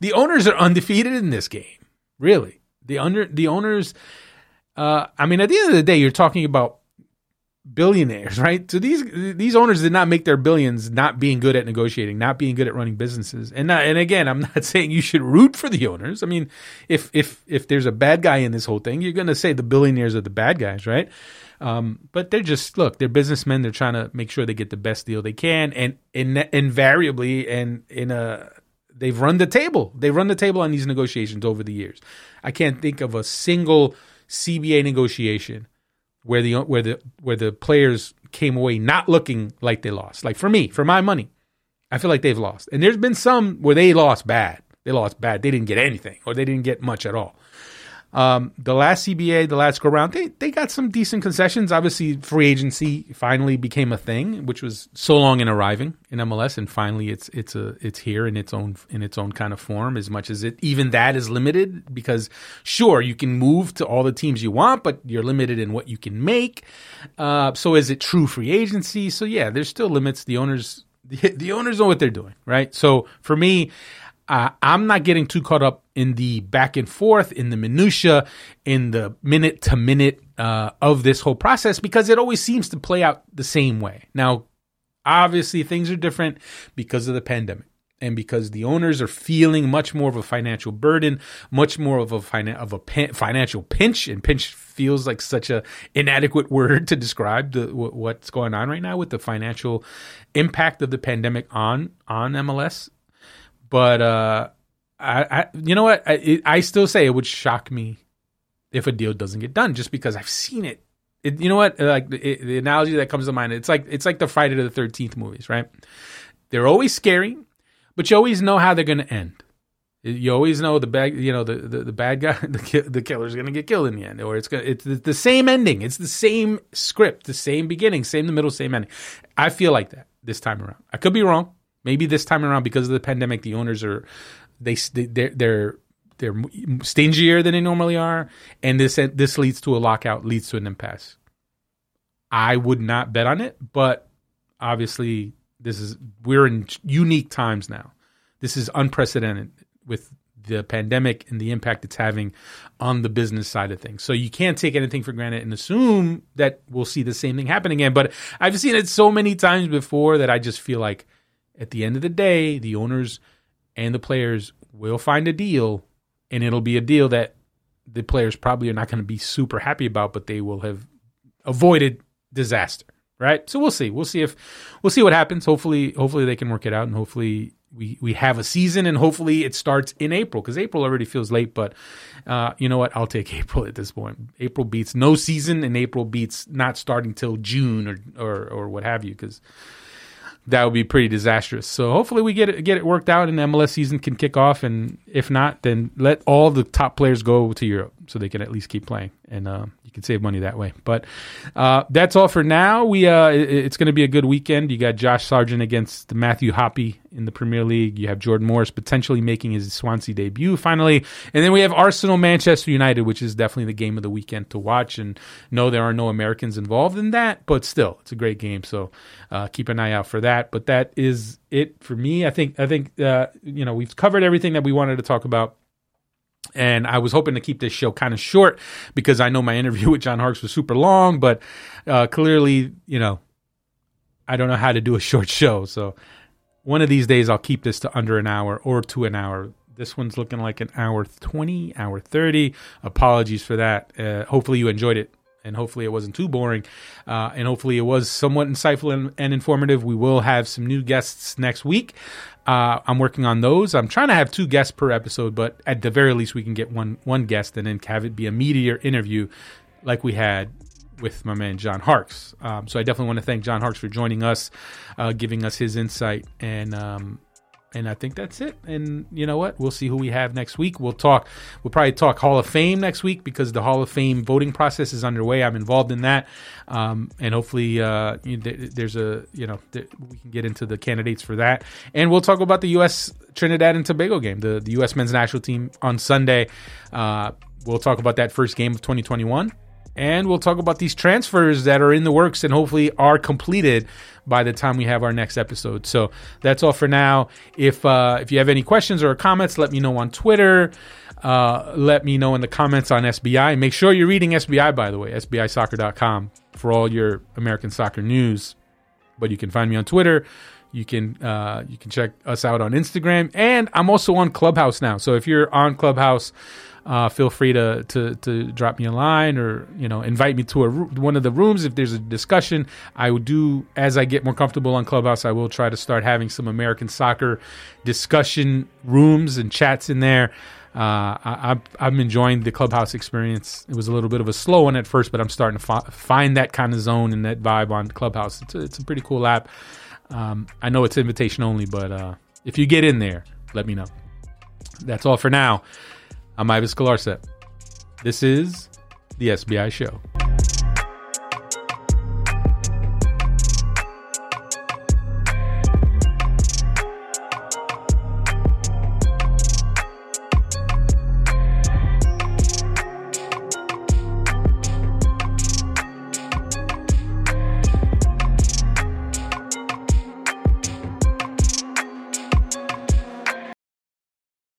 A: the owners are undefeated in this game. Really, the under the owners. Uh, I mean, at the end of the day, you're talking about billionaires, right? So these these owners did not make their billions not being good at negotiating, not being good at running businesses. And not, and again, I'm not saying you should root for the owners. I mean, if if if there's a bad guy in this whole thing, you're going to say the billionaires are the bad guys, right? Um, but they're just look, they're businessmen. They're trying to make sure they get the best deal they can, and in, invariably, and in a they've run the table. They run the table on these negotiations over the years. I can't think of a single CBA negotiation where the where the where the players came away not looking like they lost. Like for me, for my money, I feel like they've lost. And there's been some where they lost bad. They lost bad. They didn't get anything, or they didn't get much at all. Um, the last CBA, the last go round, they they got some decent concessions. Obviously, free agency finally became a thing, which was so long in arriving in MLS, and finally it's it's a it's here in its own in its own kind of form. As much as it even that is limited, because sure you can move to all the teams you want, but you're limited in what you can make. Uh, so is it true free agency? So yeah, there's still limits. The owners the, the owners know what they're doing, right? So for me, uh, I'm not getting too caught up in the back and forth, in the minutia, in the minute to minute uh, of this whole process because it always seems to play out the same way. Now, obviously, things are different because of the pandemic and because the owners are feeling much more of a financial burden, much more of a of a financial pinch, and pinch feels like such a inadequate word to describe the, what's going on right now with the financial impact of the pandemic on on MLS. But uh, I, I, you know what? I, it, I still say it would shock me if a deal doesn't get done, just because I've seen it. it you know what? Like it, the analogy that comes to mind, it's like it's like the Friday the Thirteenth movies, right? They're always scary, but you always know how they're going to end. You always know the bad, you know the, the, the bad guy, the, the killer's going to get killed in the end, or it's gonna, it's the same ending. It's the same script, the same beginning, same the middle, same ending. I feel like that this time around. I could be wrong. Maybe this time around, because of the pandemic, the owners are they they're they're they're stingier than they normally are, and this this leads to a lockout, leads to an impasse. I would not bet on it, but obviously this is we're in unique times now. This is unprecedented with the pandemic and the impact it's having on the business side of things. So you can't take anything for granted and assume that we'll see the same thing happen again. But I've seen it so many times before that I just feel like at the end of the day, the owners and the players will find a deal, and it'll be a deal that the players probably are not going to be super happy about, but they will have avoided disaster. Right. So we'll see. We'll see if we'll see what happens. Hopefully, hopefully they can work it out, and hopefully we we have a season, and hopefully it starts in April because April already feels late. But uh, you know what? I'll take April at this point. April beats no season, and April beats not starting till June or or or what have you because that would be pretty disastrous. So hopefully we get it get it worked out and MLS season can kick off. And if not, then let all the top players go to Europe so they can at least keep playing. And uh, you can save money that way. But uh, that's all for now. We uh, it, it's going to be a good weekend. You got Josh Sargent against Matthew Hoppe in the Premier League. You have Jordan Morris potentially making his Swansea debut finally, and then we have Arsenal Manchester United, which is definitely the game of the weekend to watch. And no, there are no Americans involved in that, but still, it's a great game. So uh, keep an eye out for that. But that is it for me. I think I think uh, you know we've covered everything that we wanted to talk about. And I was hoping to keep this show kind of short because I know my interview with John Harkes was super long, but uh, clearly, you know, I don't know how to do a short show. So one of these days I'll keep this to under an hour or to an hour. This one's looking like an hour 20, hour 30. Apologies for that. Uh, hopefully you enjoyed it and hopefully it wasn't too boring. Uh, and hopefully it was somewhat insightful and, and, informative. We will have some new guests next week. Uh, I'm working on those. I'm trying to have two guests per episode, but at the very least, we can get one one guest and then have it be a meteor interview, like we had with my man John Harkes. Um, so I definitely want to thank John Harkes for joining us, uh, giving us his insight, and um, and I think that's it. And you know what? We'll see who we have next week. We'll talk. We'll probably talk Hall of Fame next week because the Hall of Fame voting process is underway. I'm involved in that, um, and hopefully, uh, there's a you know we can get into the candidates for that. And we'll talk about the U.S. Trinidad and Tobago game, the the U.S. men's national team on Sunday. Uh, we'll talk about that first game of 2021 and we'll talk about these transfers that are in the works and hopefully are completed by the time we have our next episode. So that's all for now. If uh, if you have any questions or comments, let me know on Twitter. Uh, let me know in the comments on SBI. Make sure you're reading SBI, by the way, SBIsoccer.com for all your American soccer news. But you can find me on Twitter. You can uh, you can check us out on Instagram, and I'm also on Clubhouse now. So if you're on Clubhouse, uh, feel free to, to to drop me a line or you know invite me to a one of the rooms if there's a discussion. I will do as I get more comfortable on Clubhouse. I will try to start having some American soccer discussion rooms and chats in there. Uh, I, am enjoying the clubhouse experience. It was a little bit of a slow one at first, but I'm starting to fi- find that kind of zone and that vibe on Clubhouse. It's a, it's a pretty cool app. Um, I know it's invitation only, but uh, if you get in there, let me know. That's all for now. I'm Ives Galarcep. This is the SBI Show.